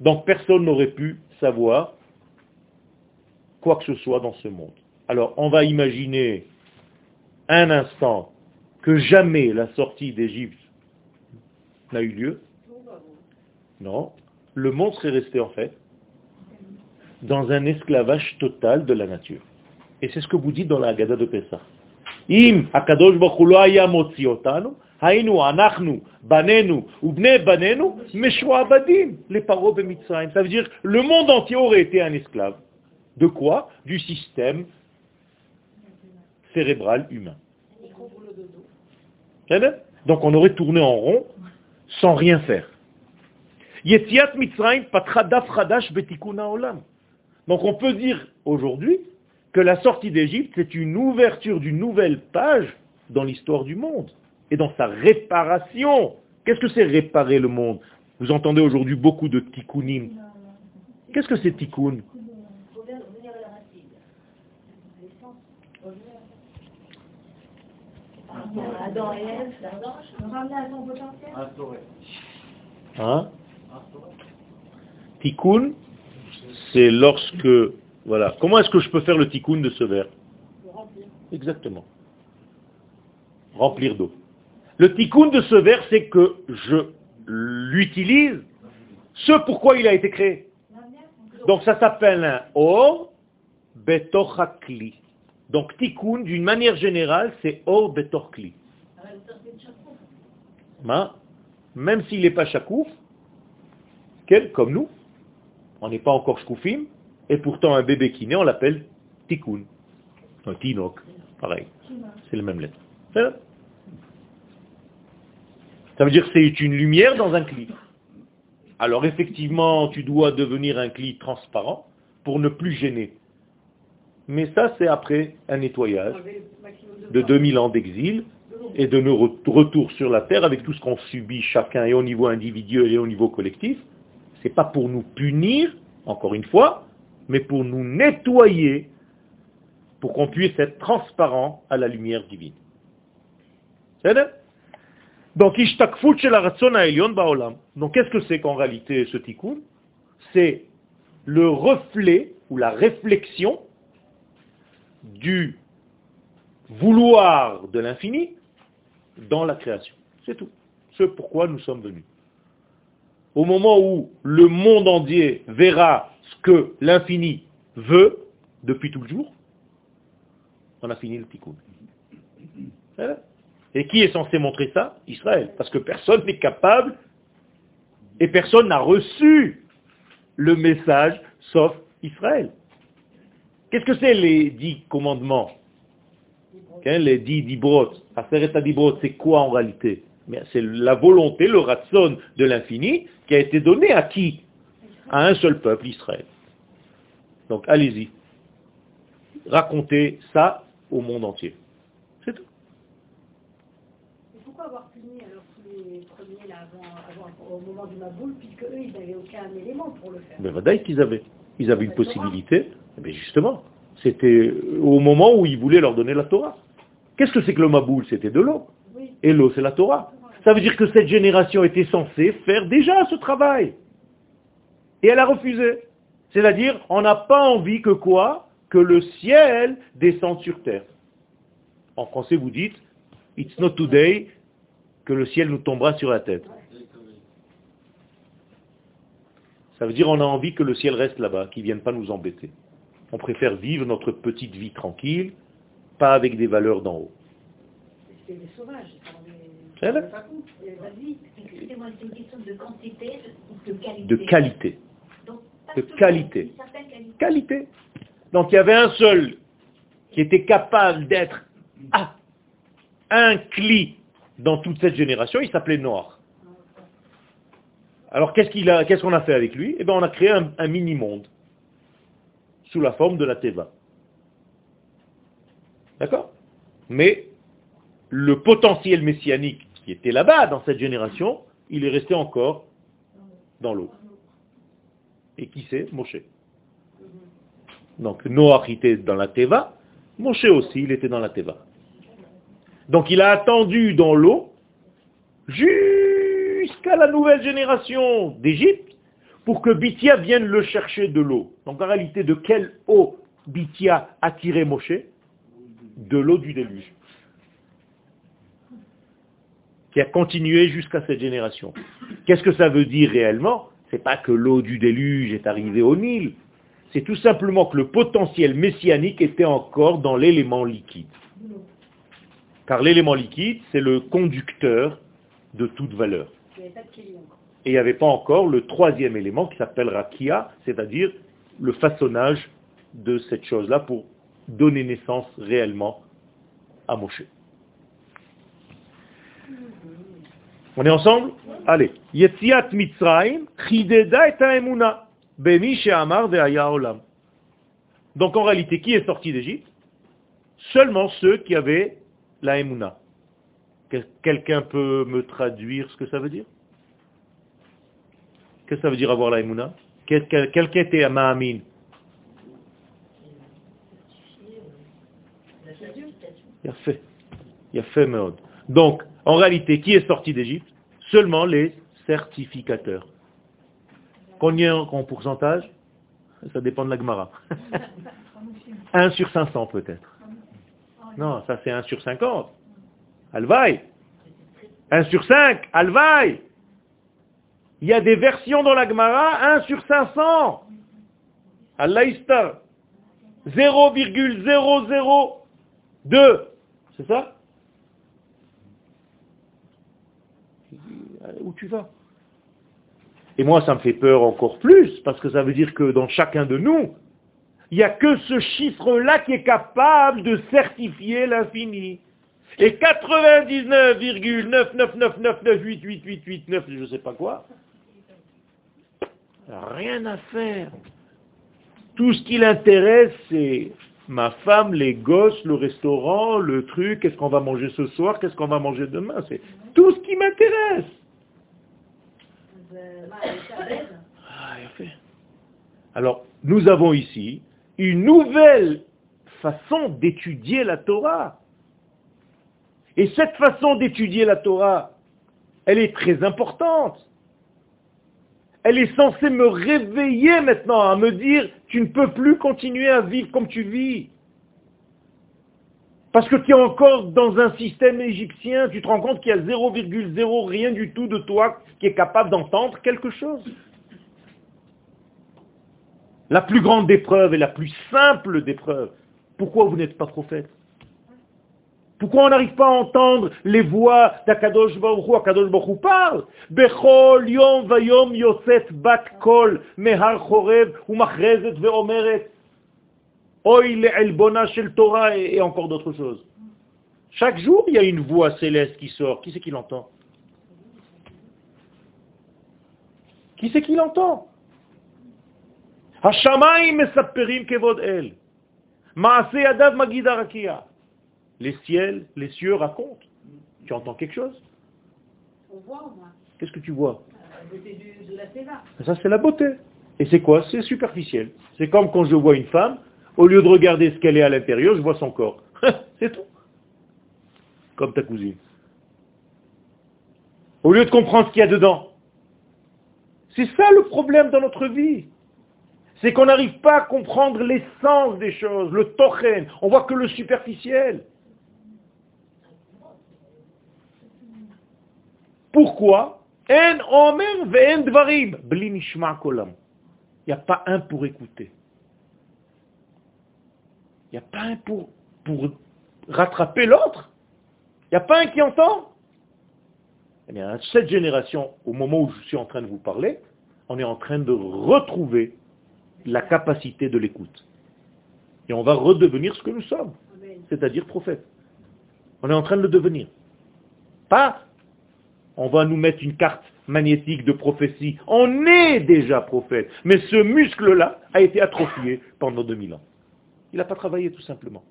Donc personne n'aurait pu savoir quoi que ce soit dans ce monde. Alors on va imaginer un instant que jamais la sortie d'Égypte n'a eu lieu. Non. Le monde serait resté en fait dans un esclavage total de la nature. Et c'est ce que vous dites dans la Haggadah de Pessah. Ça veut dire le monde entier aurait été un esclave. De quoi? Du système cérébral humain. Eh ben, donc on aurait tourné en rond sans rien faire. Mitzrayim daf. Donc on peut dire aujourd'hui que la sortie d'Égypte, c'est une ouverture d'une nouvelle page dans l'histoire du monde et dans sa réparation. Qu'est-ce que c'est réparer le monde? Vous entendez aujourd'hui beaucoup de tikkunim. Qu'est-ce que c'est tikkun? Hein? Tikkun, c'est lorsque... Voilà. Comment est-ce que je peux faire le tikkun de ce verre? Exactement. Remplir d'eau. Le tikkun de ce vers, c'est que je l'utilise ce pourquoi il a été créé. Donc ça s'appelle un or betochakli. Donc tikkun, d'une manière générale, c'est or betochakli. Même s'il n'est pas chakouf, quel, comme nous, on n'est pas encore shkoufim, et pourtant un bébé qui naît, on l'appelle tikkun. Un tinok, pareil. C'est le même lettre. Ça veut dire que c'est une lumière dans un cli. Alors effectivement, tu dois devenir un cli transparent pour ne plus gêner. Mais ça, c'est après un nettoyage de 2000 ans d'exil et de nos retour sur la terre avec tout ce qu'on subit chacun et au niveau individuel et au niveau collectif. Ce n'est pas pour nous punir, encore une fois, mais pour nous nettoyer, pour qu'on puisse être transparent à la lumière divine. C'est donc, Donc, qu'est-ce que c'est qu'en réalité ce tikkun? C'est le reflet ou la réflexion du vouloir de l'infini dans la création. C'est tout. Ce pourquoi nous sommes venus. Au moment où le monde entier verra ce que l'infini veut depuis tout le jour, on a fini le tikkun. Et qui est censé montrer ça? Israël. Parce que personne n'est capable et personne n'a reçu le message sauf Israël. Qu'est-ce que c'est les dix commandements? Hein, Les dix dibrot. c'est quoi en réalité? C'est la volonté, le ratson de l'infini qui a été donné à qui? À un seul peuple, Israël. Donc allez-y. Racontez ça au monde entier avoir puni alors tous les premiers là, avant, avant, au moment du Maboul, puisque eux, ils n'avaient aucun élément pour le faire? Mais voilà qu'ils avaient. Ils avaient une possibilité. Mais eh justement, c'était au moment où ils voulaient leur donner la Torah. Qu'est-ce que c'est que le Maboul? C'était de l'eau. Et l'eau, c'est la Torah. Ça veut dire que cette génération était censée faire déjà ce travail. Et elle a refusé. C'est-à-dire, on n'a pas envie que quoi Que le ciel descende sur terre. En français, vous dites, it's not today, que le ciel nous tombera sur la tête. Ça veut dire qu'on a envie que le ciel reste là-bas, qu'il ne vienne pas nous embêter. On préfère vivre notre petite vie tranquille, pas avec des valeurs d'en haut. C'est des sauvages. C'est une question de quantité ou de qualité De qualité. de qualité. Qualité. Donc il y avait un seul qui était capable d'être ah, un cli dans toute cette génération, il s'appelait Noir. Alors qu'est-ce qu'on a, qu'est-ce qu'on a fait avec lui? Eh bien on a créé un, mini-monde. sous la forme de la Teva. D'accord? Mais le potentiel messianique qui était là-bas dans cette génération, il est resté encore dans l'eau. Et qui c'est? Moshe. Donc Noach était dans la Teva, Moshe aussi, il était dans la Teva. Donc il a attendu dans l'eau jusqu'à la nouvelle génération d'Égypte pour que Bithia vienne le chercher de l'eau. Donc en réalité, de quelle eau Bithia a tiré Moshe? De l'eau du déluge. Qui a continué jusqu'à cette génération. Qu'est-ce que ça veut dire réellement? C'est pas que l'eau du déluge est arrivée au Nil. C'est tout simplement que le potentiel messianique était encore dans l'élément liquide. Car l'élément liquide, c'est le conducteur de toute valeur. Et il n'y avait pas encore le troisième élément qui s'appelle Rakia, c'est-à-dire le façonnage de cette chose-là pour donner naissance réellement à Moshe. On est ensemble? Allez. Yetziat Mitzrayim, chideda et bemi she'amar olam. Donc en réalité, qui est sorti d'Égypte? Seulement ceux qui avaient la Emouna. Quelqu'un peut me traduire ce que ça veut dire? Qu'est-ce que ça veut dire avoir la Emouna Quel était Ma'amin? Il a fait. Il a fait. Donc, en réalité, qui est sorti d'Égypte? Seulement les certificateurs. Combien en pourcentage? Ça dépend de la Gemara. 1 sur 500 peut-être. Non, ça c'est 1 sur 50. Alvaï. 1 sur 5, Alvaï. Il y a des versions dans la Gemara, 1 sur 500. Allah 0,002. C'est ça? Où tu vas Et moi, ça me fait peur encore plus, parce que ça veut dire que dans chacun de nous, il n'y a que ce chiffre-là qui est capable de certifier l'infini. Et 99,99999888889, je ne sais pas quoi, Rien à faire. Tout ce qui l'intéresse, c'est ma femme, les gosses, le restaurant, le truc, qu'est-ce qu'on va manger ce soir, qu'est-ce qu'on va manger demain. C'est tout ce qui m'intéresse. Ah, Alors, nous avons ici une nouvelle façon d'étudier la Torah. Et cette façon d'étudier la Torah, elle est très importante elle est censée me réveiller maintenant, à me dire, tu ne peux plus continuer à vivre comme tu vis. Parce que tu es encore dans un système égyptien, tu te rends compte qu'il y a 0,0 rien du tout de toi qui est capable d'entendre quelque chose. La plus grande des preuves et la plus simple des preuves. Pourquoi vous n'êtes pas prophète? Pourquoi on n'arrive pas à entendre les voix d'Akadosh Baruch Akadosh Baruch parle Bechol yom vayom yoset bat kol mehar chorev umachrezet ve'omeret Oy le shel Torah et encore d'autres choses. Chaque jour, il y a une voix céleste qui sort. Qui c'est qui l'entend? Qui c'est qui l'entend? Les ciels, les cieux racontent. Tu entends quelque chose? On voit. Qu'est-ce que tu vois? La beauté de la. Ça, c'est la beauté. Et c'est quoi? C'est superficiel. C'est comme quand je vois une femme, au lieu de regarder ce qu'elle est à l'intérieur, je vois son corps. c'est tout. Comme ta cousine. Au lieu de comprendre ce qu'il y a dedans. C'est ça le problème dans notre vie. C'est qu'on n'arrive pas à comprendre l'essence des choses, le tochen. On voit que le superficiel. Pourquoi? Il n'y a pas un pour écouter. Il n'y a pas un pour, pour rattraper l'autre. Il n'y a pas un qui entend. Eh bien, cette génération, au moment où je suis en train de vous parler, on est en train de retrouver la capacité de l'écoute. Et on va redevenir ce que nous sommes, c'est-à-dire prophète. On est en train de le devenir. Pas on va nous mettre une carte magnétique de prophétie. On est déjà prophète. Mais ce muscle-là a été atrophié pendant 2000 ans. Il n'a pas travaillé tout simplement.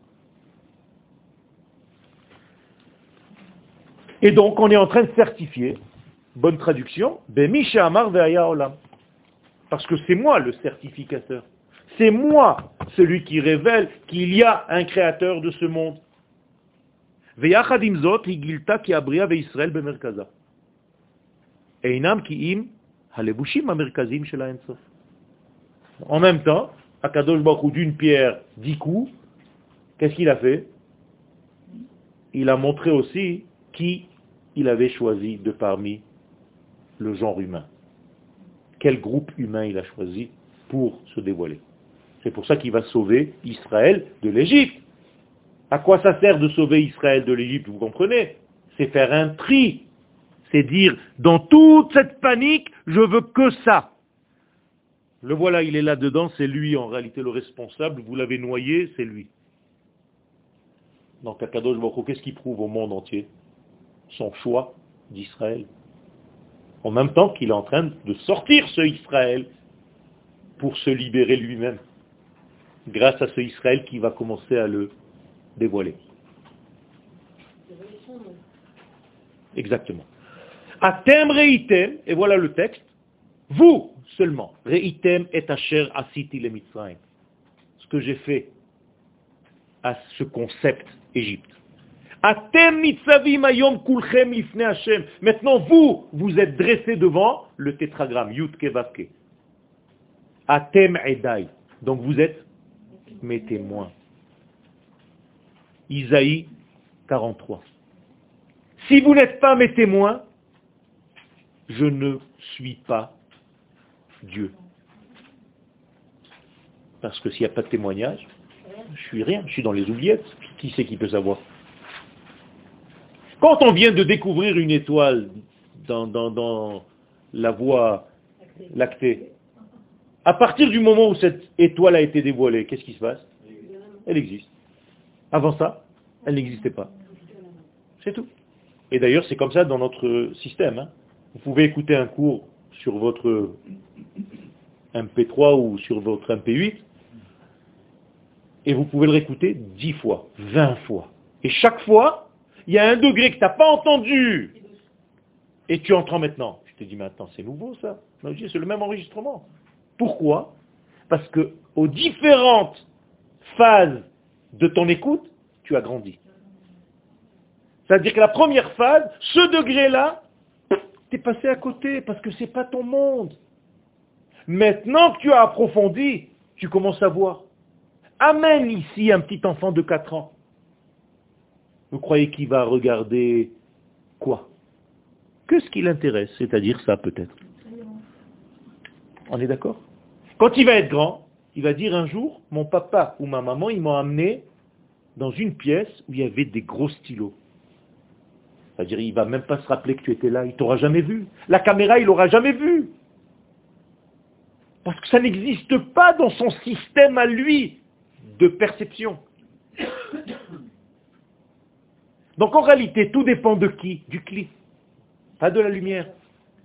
Et donc, on est en train de certifier, bonne traduction, Amar Olam. Parce que c'est moi le certificateur. C'est moi celui qui révèle qu'il y a un créateur de ce monde. En même temps, Akadosh Baruch d'une pierre, dix coups, qu'est-ce qu'il a fait? Il a montré aussi qui il avait choisi de parmi le genre humain. Quel groupe humain il a choisi pour se dévoiler. C'est pour ça qu'il va sauver Israël de l'Égypte. À quoi ça sert de sauver Israël de l'Égypte, vous comprenez? C'est faire un tri. C'est dire, dans toute cette panique, je veux que ça. Le voilà, il est là-dedans, c'est lui en réalité le responsable, vous l'avez noyé, c'est lui. Donc Akadosh Baruch qu'est-ce qu'il prouve au monde entier? Son choix d'Israël. En même temps qu'il est en train de sortir ce Israël pour se libérer lui-même. Grâce à ce Israël qui va commencer à le dévoiler. Exactement. Atem reitem, et voilà le texte, vous seulement, reitem et asher asiti le. Ce que j'ai fait à ce concept Égypte. Atem mitzavim ayom kulchem lifne Hashem. Maintenant, vous, vous êtes dressés devant le tétragramme, Kevavke. Atem edai. Donc vous êtes mes témoins. Isaïe 43. Si vous n'êtes pas mes témoins, je ne suis pas Dieu. Parce que s'il n'y a pas de témoignage, je suis rien, je suis dans les oubliettes. Qui c'est qui peut savoir? Quand on vient de découvrir une étoile dans, la voie lactée, à partir du moment où cette étoile a été dévoilée, qu'est-ce qui se passe? Elle existe. Avant ça, elle n'existait pas. C'est tout. Et d'ailleurs, c'est comme ça dans notre système. Hein. Vous pouvez écouter un cours sur votre MP3 ou sur votre MP8, et vous pouvez le réécouter 10 fois, 20 fois. Et chaque fois, il y a un degré que tu n'as pas entendu, et tu entends maintenant. Je te dis, attends, c'est nouveau ça. C'est le même enregistrement. Pourquoi? Parce que aux différentes phases de ton écoute, tu as grandi. C'est-à-dire que la première phase, ce degré-là, tu es passé à côté parce que ce n'est pas ton monde. Maintenant que tu as approfondi, tu commences à voir. Amène ici un petit enfant de 4 ans. Vous croyez qu'il va regarder quoi? Que ce qui l'intéresse, c'est-à-dire ça peut-être. On est d'accord? Quand il va être grand, il va dire un jour, mon papa ou ma maman, ils m'ont amené dans une pièce où il y avait des gros stylos. C'est-à-dire, il ne va même pas se rappeler que tu étais là, il t'aura jamais vu. La caméra, il l'aura jamais vu. Parce que ça n'existe pas dans son système à lui de perception. Donc en réalité, tout dépend de qui? Du clic, pas de la lumière.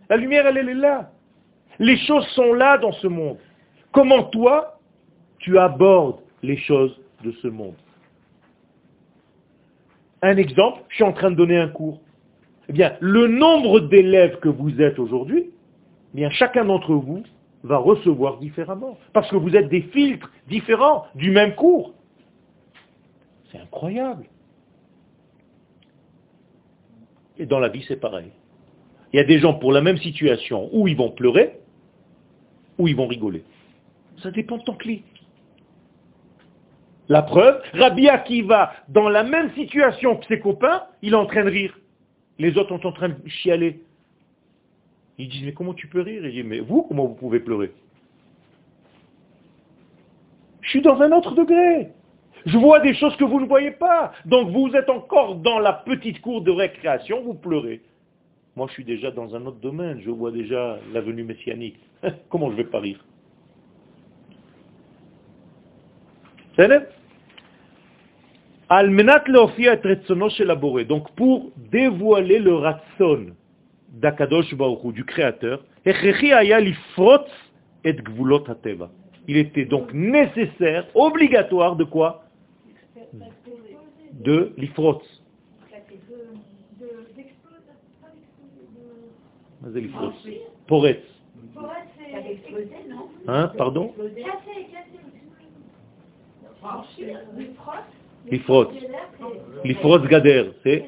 La lumière, elle, elle est là. Les choses sont là dans ce monde. Comment toi, tu abordes les choses de ce monde? Un exemple, je suis en train de donner un cours. Eh bien, le nombre d'élèves que vous êtes aujourd'hui, eh bien, chacun d'entre vous va recevoir différemment. Parce que vous êtes des filtres différents du même cours. C'est incroyable. Et dans la vie, c'est pareil. Il y a des gens pour la même situation où ils vont pleurer, ou ils vont rigoler. Ça dépend de ton clic. La preuve, Rabbi Akiva, dans la même situation que ses copains, il est en train de rire. Les autres sont en train de chialer. Ils disent, mais comment tu peux rire? Il dit, mais vous, comment vous pouvez pleurer? Je suis dans un autre degré. Je vois des choses que vous ne voyez pas. Donc vous êtes encore dans la petite cour de récréation, vous pleurez. Moi, je suis déjà dans un autre domaine. Je vois déjà l'avenue messianique. Comment je vais pas rire? Almenat leofia et retsono shel. Donc pour dévoiler le ratson d'Akadosh Baruchu, du Créateur, echechi aya lifrotz et gvulotateva. Il était donc nécessaire, obligatoire de quoi? De lifrotz. Porets. Hein, pardon? לפרוץ. לפרוץ גדר, c'est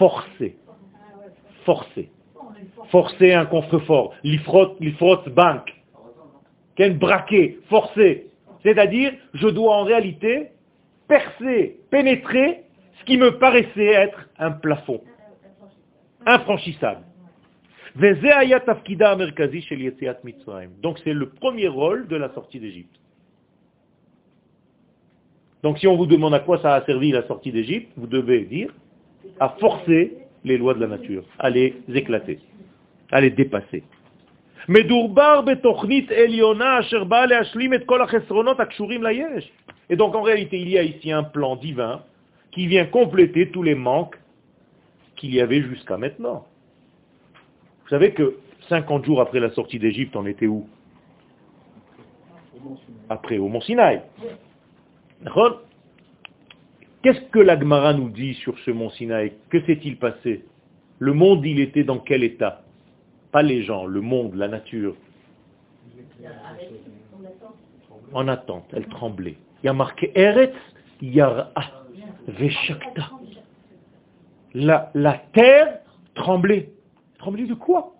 forcer. Forcer. Forcer un contrefort. L'ifrot, l'ifrot bank. Quel braquer, forcer. C'est-à-dire, je dois en réalité percer, pénétrer ce qui me paraissait être un plafond. Infranchissable. וזה היה תפקידה המרכזי של יציאת מצרים. Donc c'est le premier rôle de la sortie d'Égypte. Donc si on vous demande à quoi ça a servi la sortie d'Égypte, vous devez dire à forcer les lois de la nature, à les éclater, à les dépasser. Et donc en réalité, il y a ici un plan divin qui vient compléter tous les manques qu'il y avait jusqu'à maintenant. Vous savez que 50 jours après la sortie d'Égypte, on était où? Après, au Mont Sinaï. Qu'est-ce que l'Agmara nous dit sur ce Mont Sinaï? Que s'est-il passé? Le monde, il était dans quel état? Pas les gens, le monde, la nature. En attente, elle tremblait. Il y a marqué Eretz Yara Veshakta. La, la terre tremblait. Tremblait de quoi?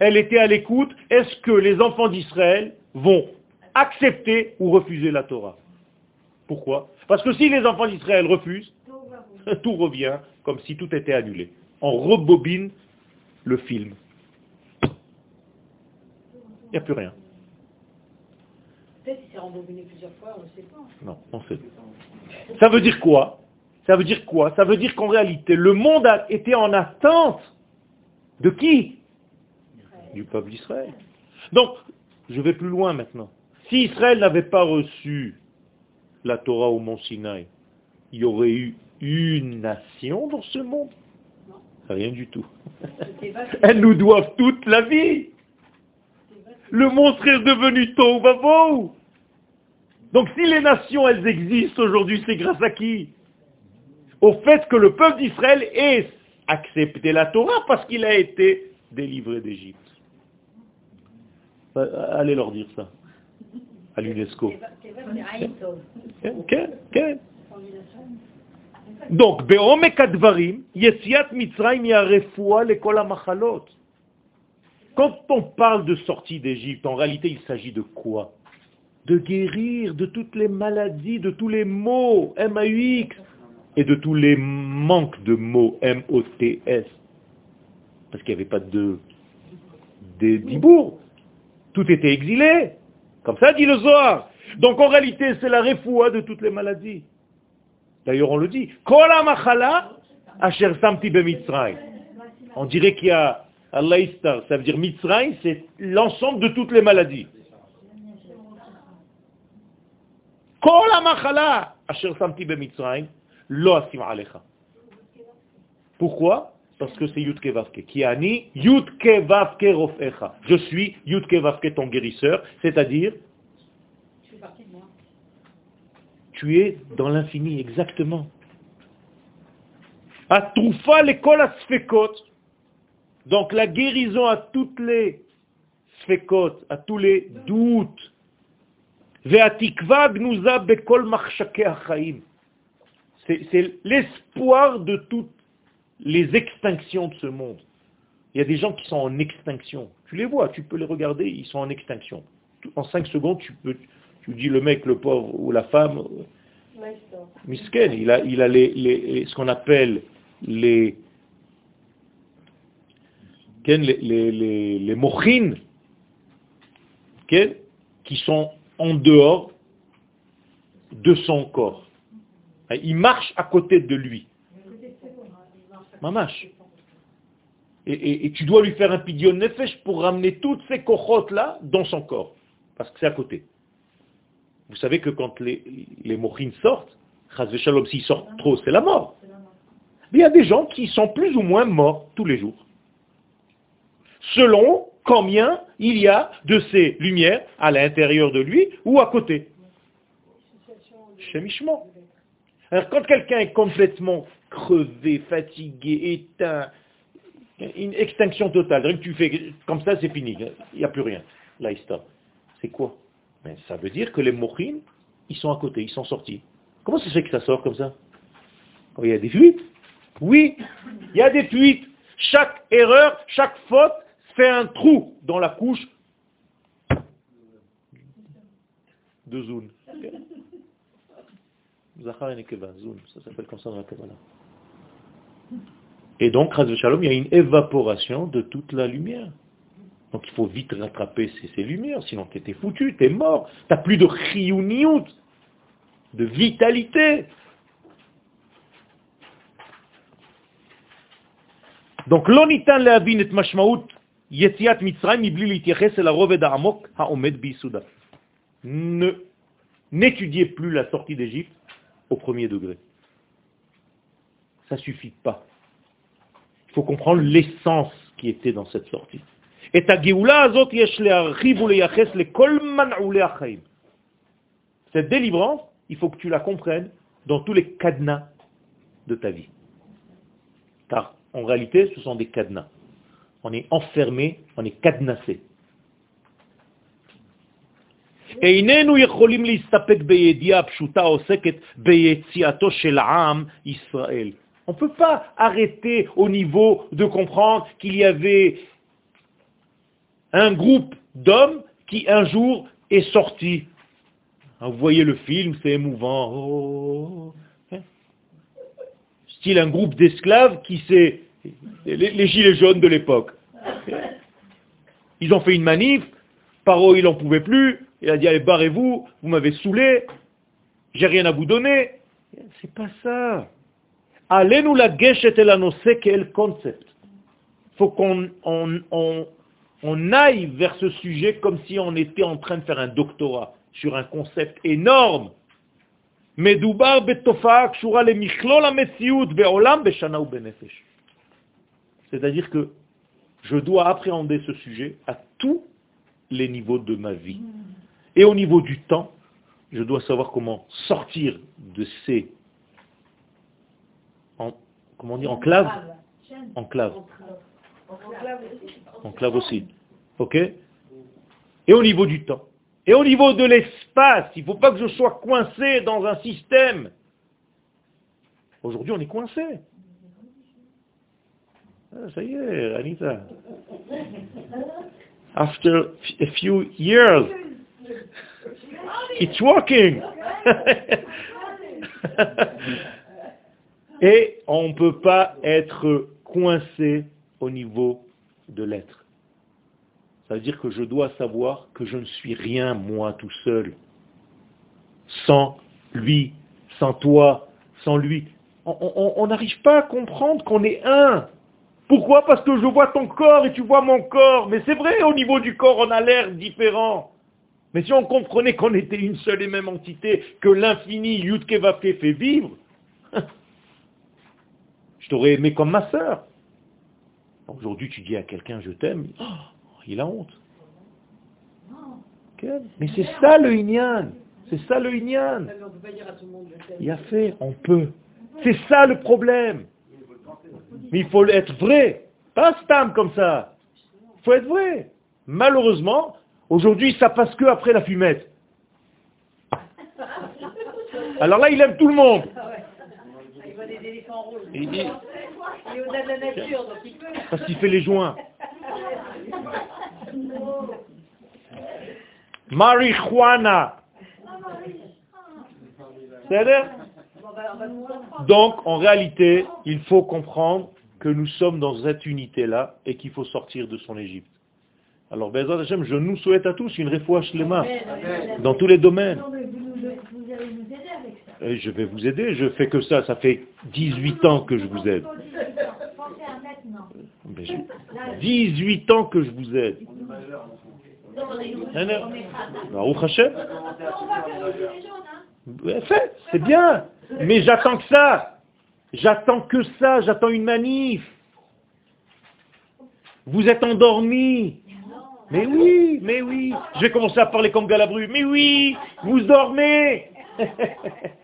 Elle était à l'écoute. Est-ce que les enfants d'Israël vont accepter ou refuser la Torah Pourquoi? Parce que si les enfants d'Israël refusent, tout revient comme si tout était annulé. On rebobine le film. Il n'y a plus rien. Peut-être qu'il s'est rembobiné plusieurs fois, on ne sait pas. Non, on sait. Ça veut dire quoi? Ça veut dire quoi? Ça veut dire qu'en réalité, le monde a été en attente de qui? Du peuple d'Israël. Donc, je vais plus loin maintenant. Si Israël n'avait pas reçu la Torah au mont Sinaï, il y aurait eu une nation dans ce monde? Rien du tout. Elles nous doivent toute la vie. Le monde serait devenu Tohu Donc si les nations, elles existent aujourd'hui, c'est grâce à qui? Au fait que le peuple d'Israël ait accepté la Torah parce qu'il a été délivré d'Égypte. Euh, Allez leur dire ça à l'UNESCO. C'est vaste, c'est Aïn Tov. Ok, ok. Donc, בעומק הדברים, יציאת מצרים היא הרפואה לכל המחלות. Quand on parle de sortie d'Égypte, en réalité, il s'agit de quoi De guérir de toutes les maladies, de tous les maux, M-A-U-X, et de tous les manques de mots, M-O-T-S. Parce qu'il n'y avait pas de, de dibourg. Tout était exilé. Comme ça dit le Zohar. Donc en réalité, c'est la refoua de toutes les maladies. D'ailleurs, on le dit. On dirait qu'il y a Allah ça veut dire Mitzrayim, c'est l'ensemble de toutes les maladies. Pourquoi? Parce que c'est Yudke Vavke. Qui a ni Yudke Vavke Rofecha. Je suis Yudke Vavke ton guérisseur, c'est-à-dire tu es dans l'infini, exactement. Atroufa l'école à sfekot. Donc la guérison à toutes les sfekot, à tous les doutes. Ve'atikva gnuza bekol machshake achaim. C'est c'est l'espoir de toutes les extinctions de ce monde. Il y a des gens qui sont en extinction. Tu les vois, tu peux les regarder, ils sont en extinction. En cinq secondes, tu peux, tu dis le mec, le pauvre ou la femme, Ouais. Misken, il a, il a les, les- ce qu'on appelle les, les, les, les, mochines, qui sont en dehors de son corps. Il marche à côté de lui. Mamash. Et, et- tu dois lui faire un pidion nefesh pour ramener toutes ces cochotes là dans son corps. Parce que c'est à côté. Vous savez que quand les, mochines sortent, chas v'shalom, s'ils sortent trop, c'est la mort. Il y a des gens qui sont plus ou moins morts tous les jours. Selon combien il y a de ces lumières à l'intérieur de lui ou à côté. Chémichement. Alors quand quelqu'un est complètement crevé, fatigué, éteint, une extinction totale, tu fais comme ça, c'est fini, il n'y a plus rien. Là, il stop. C'est quoi? Mais Ça veut dire que les mochines, ils sont à côté, ils sont sortis. Comment ça se fait que ça sort comme ça? Il y a des fuites. Oui, il y a des fuites. Chaque erreur, chaque faute fait un trou dans la couche de Zoun. Ça s'appelle comme ça dans la Kabbalah. Et donc, Shalom, il y a une évaporation de toute la lumière. Donc il faut vite rattraper ces, lumières, sinon tu étais foutu, tu es mort, tu n'as plus de chiouniout, de vitalité. Donc l'onitan leavin et mashmaout yetiat mitzrayim ibli l'itieches el aroved ha'amok ha'omed bi'isuda. Ne, n'étudiez plus la sortie d'Égypte au premier degré Ça suffit pas. Il faut comprendre l'essence qui était dans cette sortie. Et ta הזאת יש להרחיב ולייחס לכל מנעולי החיים. Cette délivrance, il faut que tu la comprennes dans tous les cadenas de ta vie. Car en réalité, ce sont des cadenas. On est enfermé, on est cadenassé. איננו יכולים להסתפק בידיעה פשוטה עוסקת ביציאתו של עם ישראל. On ne peut pas arrêter au niveau de comprendre qu'il y avait un groupe d'hommes qui un jour est sorti. Vous voyez le film, c'est émouvant. Oh, hein. Style un groupe d'esclaves qui s'est... Les, gilets jaunes de l'époque. Ils ont fait une manif, Paro il n'en pouvait plus, il a dit allez barrez-vous, vous, m'avez saoulé, j'ai rien à vous donner. C'est pas ça. Allez-nous la geshet et la quel concept. faut qu'on on aille vers ce sujet comme si on était en train de faire un doctorat sur un concept énorme. C'est-à-dire que je dois appréhender ce sujet à tous les niveaux de ma vie. Et au niveau du temps, je dois savoir comment sortir de ces en, comment dire, enclaves, enclaves, Enclave aussi. Ok? Et au niveau du temps. Et au niveau de l'espace, il ne faut pas que je sois coincé dans un système. Aujourd'hui, on est coincé. Ah, ça y est, Anita. After a few years, it's working. Et on ne peut pas être coincé au niveau de l'être. Ça veut dire que je dois savoir que je ne suis rien moi tout seul. Sans lui, sans toi, sans lui. On n'arrive pas à comprendre qu'on est un. Pourquoi? Parce que je vois ton corps et tu vois mon corps. Mais c'est vrai, au niveau du corps, on a l'air différent. Mais si on comprenait qu'on était une seule et même entité, que l'infini Yudkevake fait vivre, je t'aurais aimé comme ma sœur. Aujourd'hui, tu dis à quelqu'un je t'aime, oh, il a honte. Mais c'est ça le Inyan. C'est ça le Inyan. Il a fait, on peut. C'est ça le problème. Mais il faut être vrai. Pas stam comme ça. Il faut être vrai. Malheureusement, aujourd'hui, ça passe que après la fumette. Alors là, il aime tout le monde. Parce qu'il fait les joints. Marijuana. Donc, en réalité, il faut comprendre que nous sommes dans cette unité-là et qu'il faut sortir de son Égypte. Alors, je nous souhaite à tous une les mains dans tous les domaines. Je vais vous aider, je fais que ça, ça fait 18 ans que je vous aide. 18 ans que je vous aide. c'est bien. Mais j'attends que ça. J'attends que ça, j'attends une manif. Vous êtes endormis. Mais oui, mais oui. Je vais commencer à parler comme Galabru. Mais oui, vous dormez.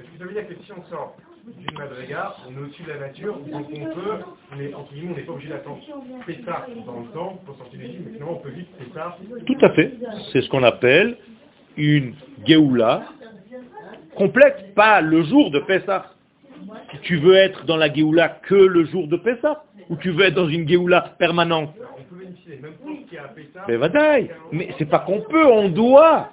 Est-ce que ça veut dire que si on sort d'une madriga, on est au-dessus de la nature, donc on peut, est, entre guillemets, on n'est pas obligé d'attendre Pessah dans le temps pour sortir d'Égypte, mais finalement on peut vite Pessah. Tout à fait. C'est ce qu'on appelle une Géoula complète, pas le jour de Pessah. Tu veux être dans la Géoula que le jour de Pessah Ou tu veux être dans une Géoula permanente on peut bénéficier des mêmes forces qu'il y a à Pessah. Mais. Mais c'est pas qu'on peut, on doit.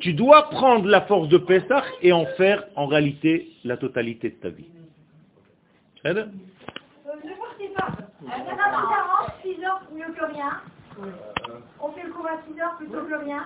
Tu dois prendre la force de Pesach et en faire en réalité la totalité de ta vie. Ne partez pas. À 6 heures, mieux que rien. On fait le cours à 6 heures plutôt que rien.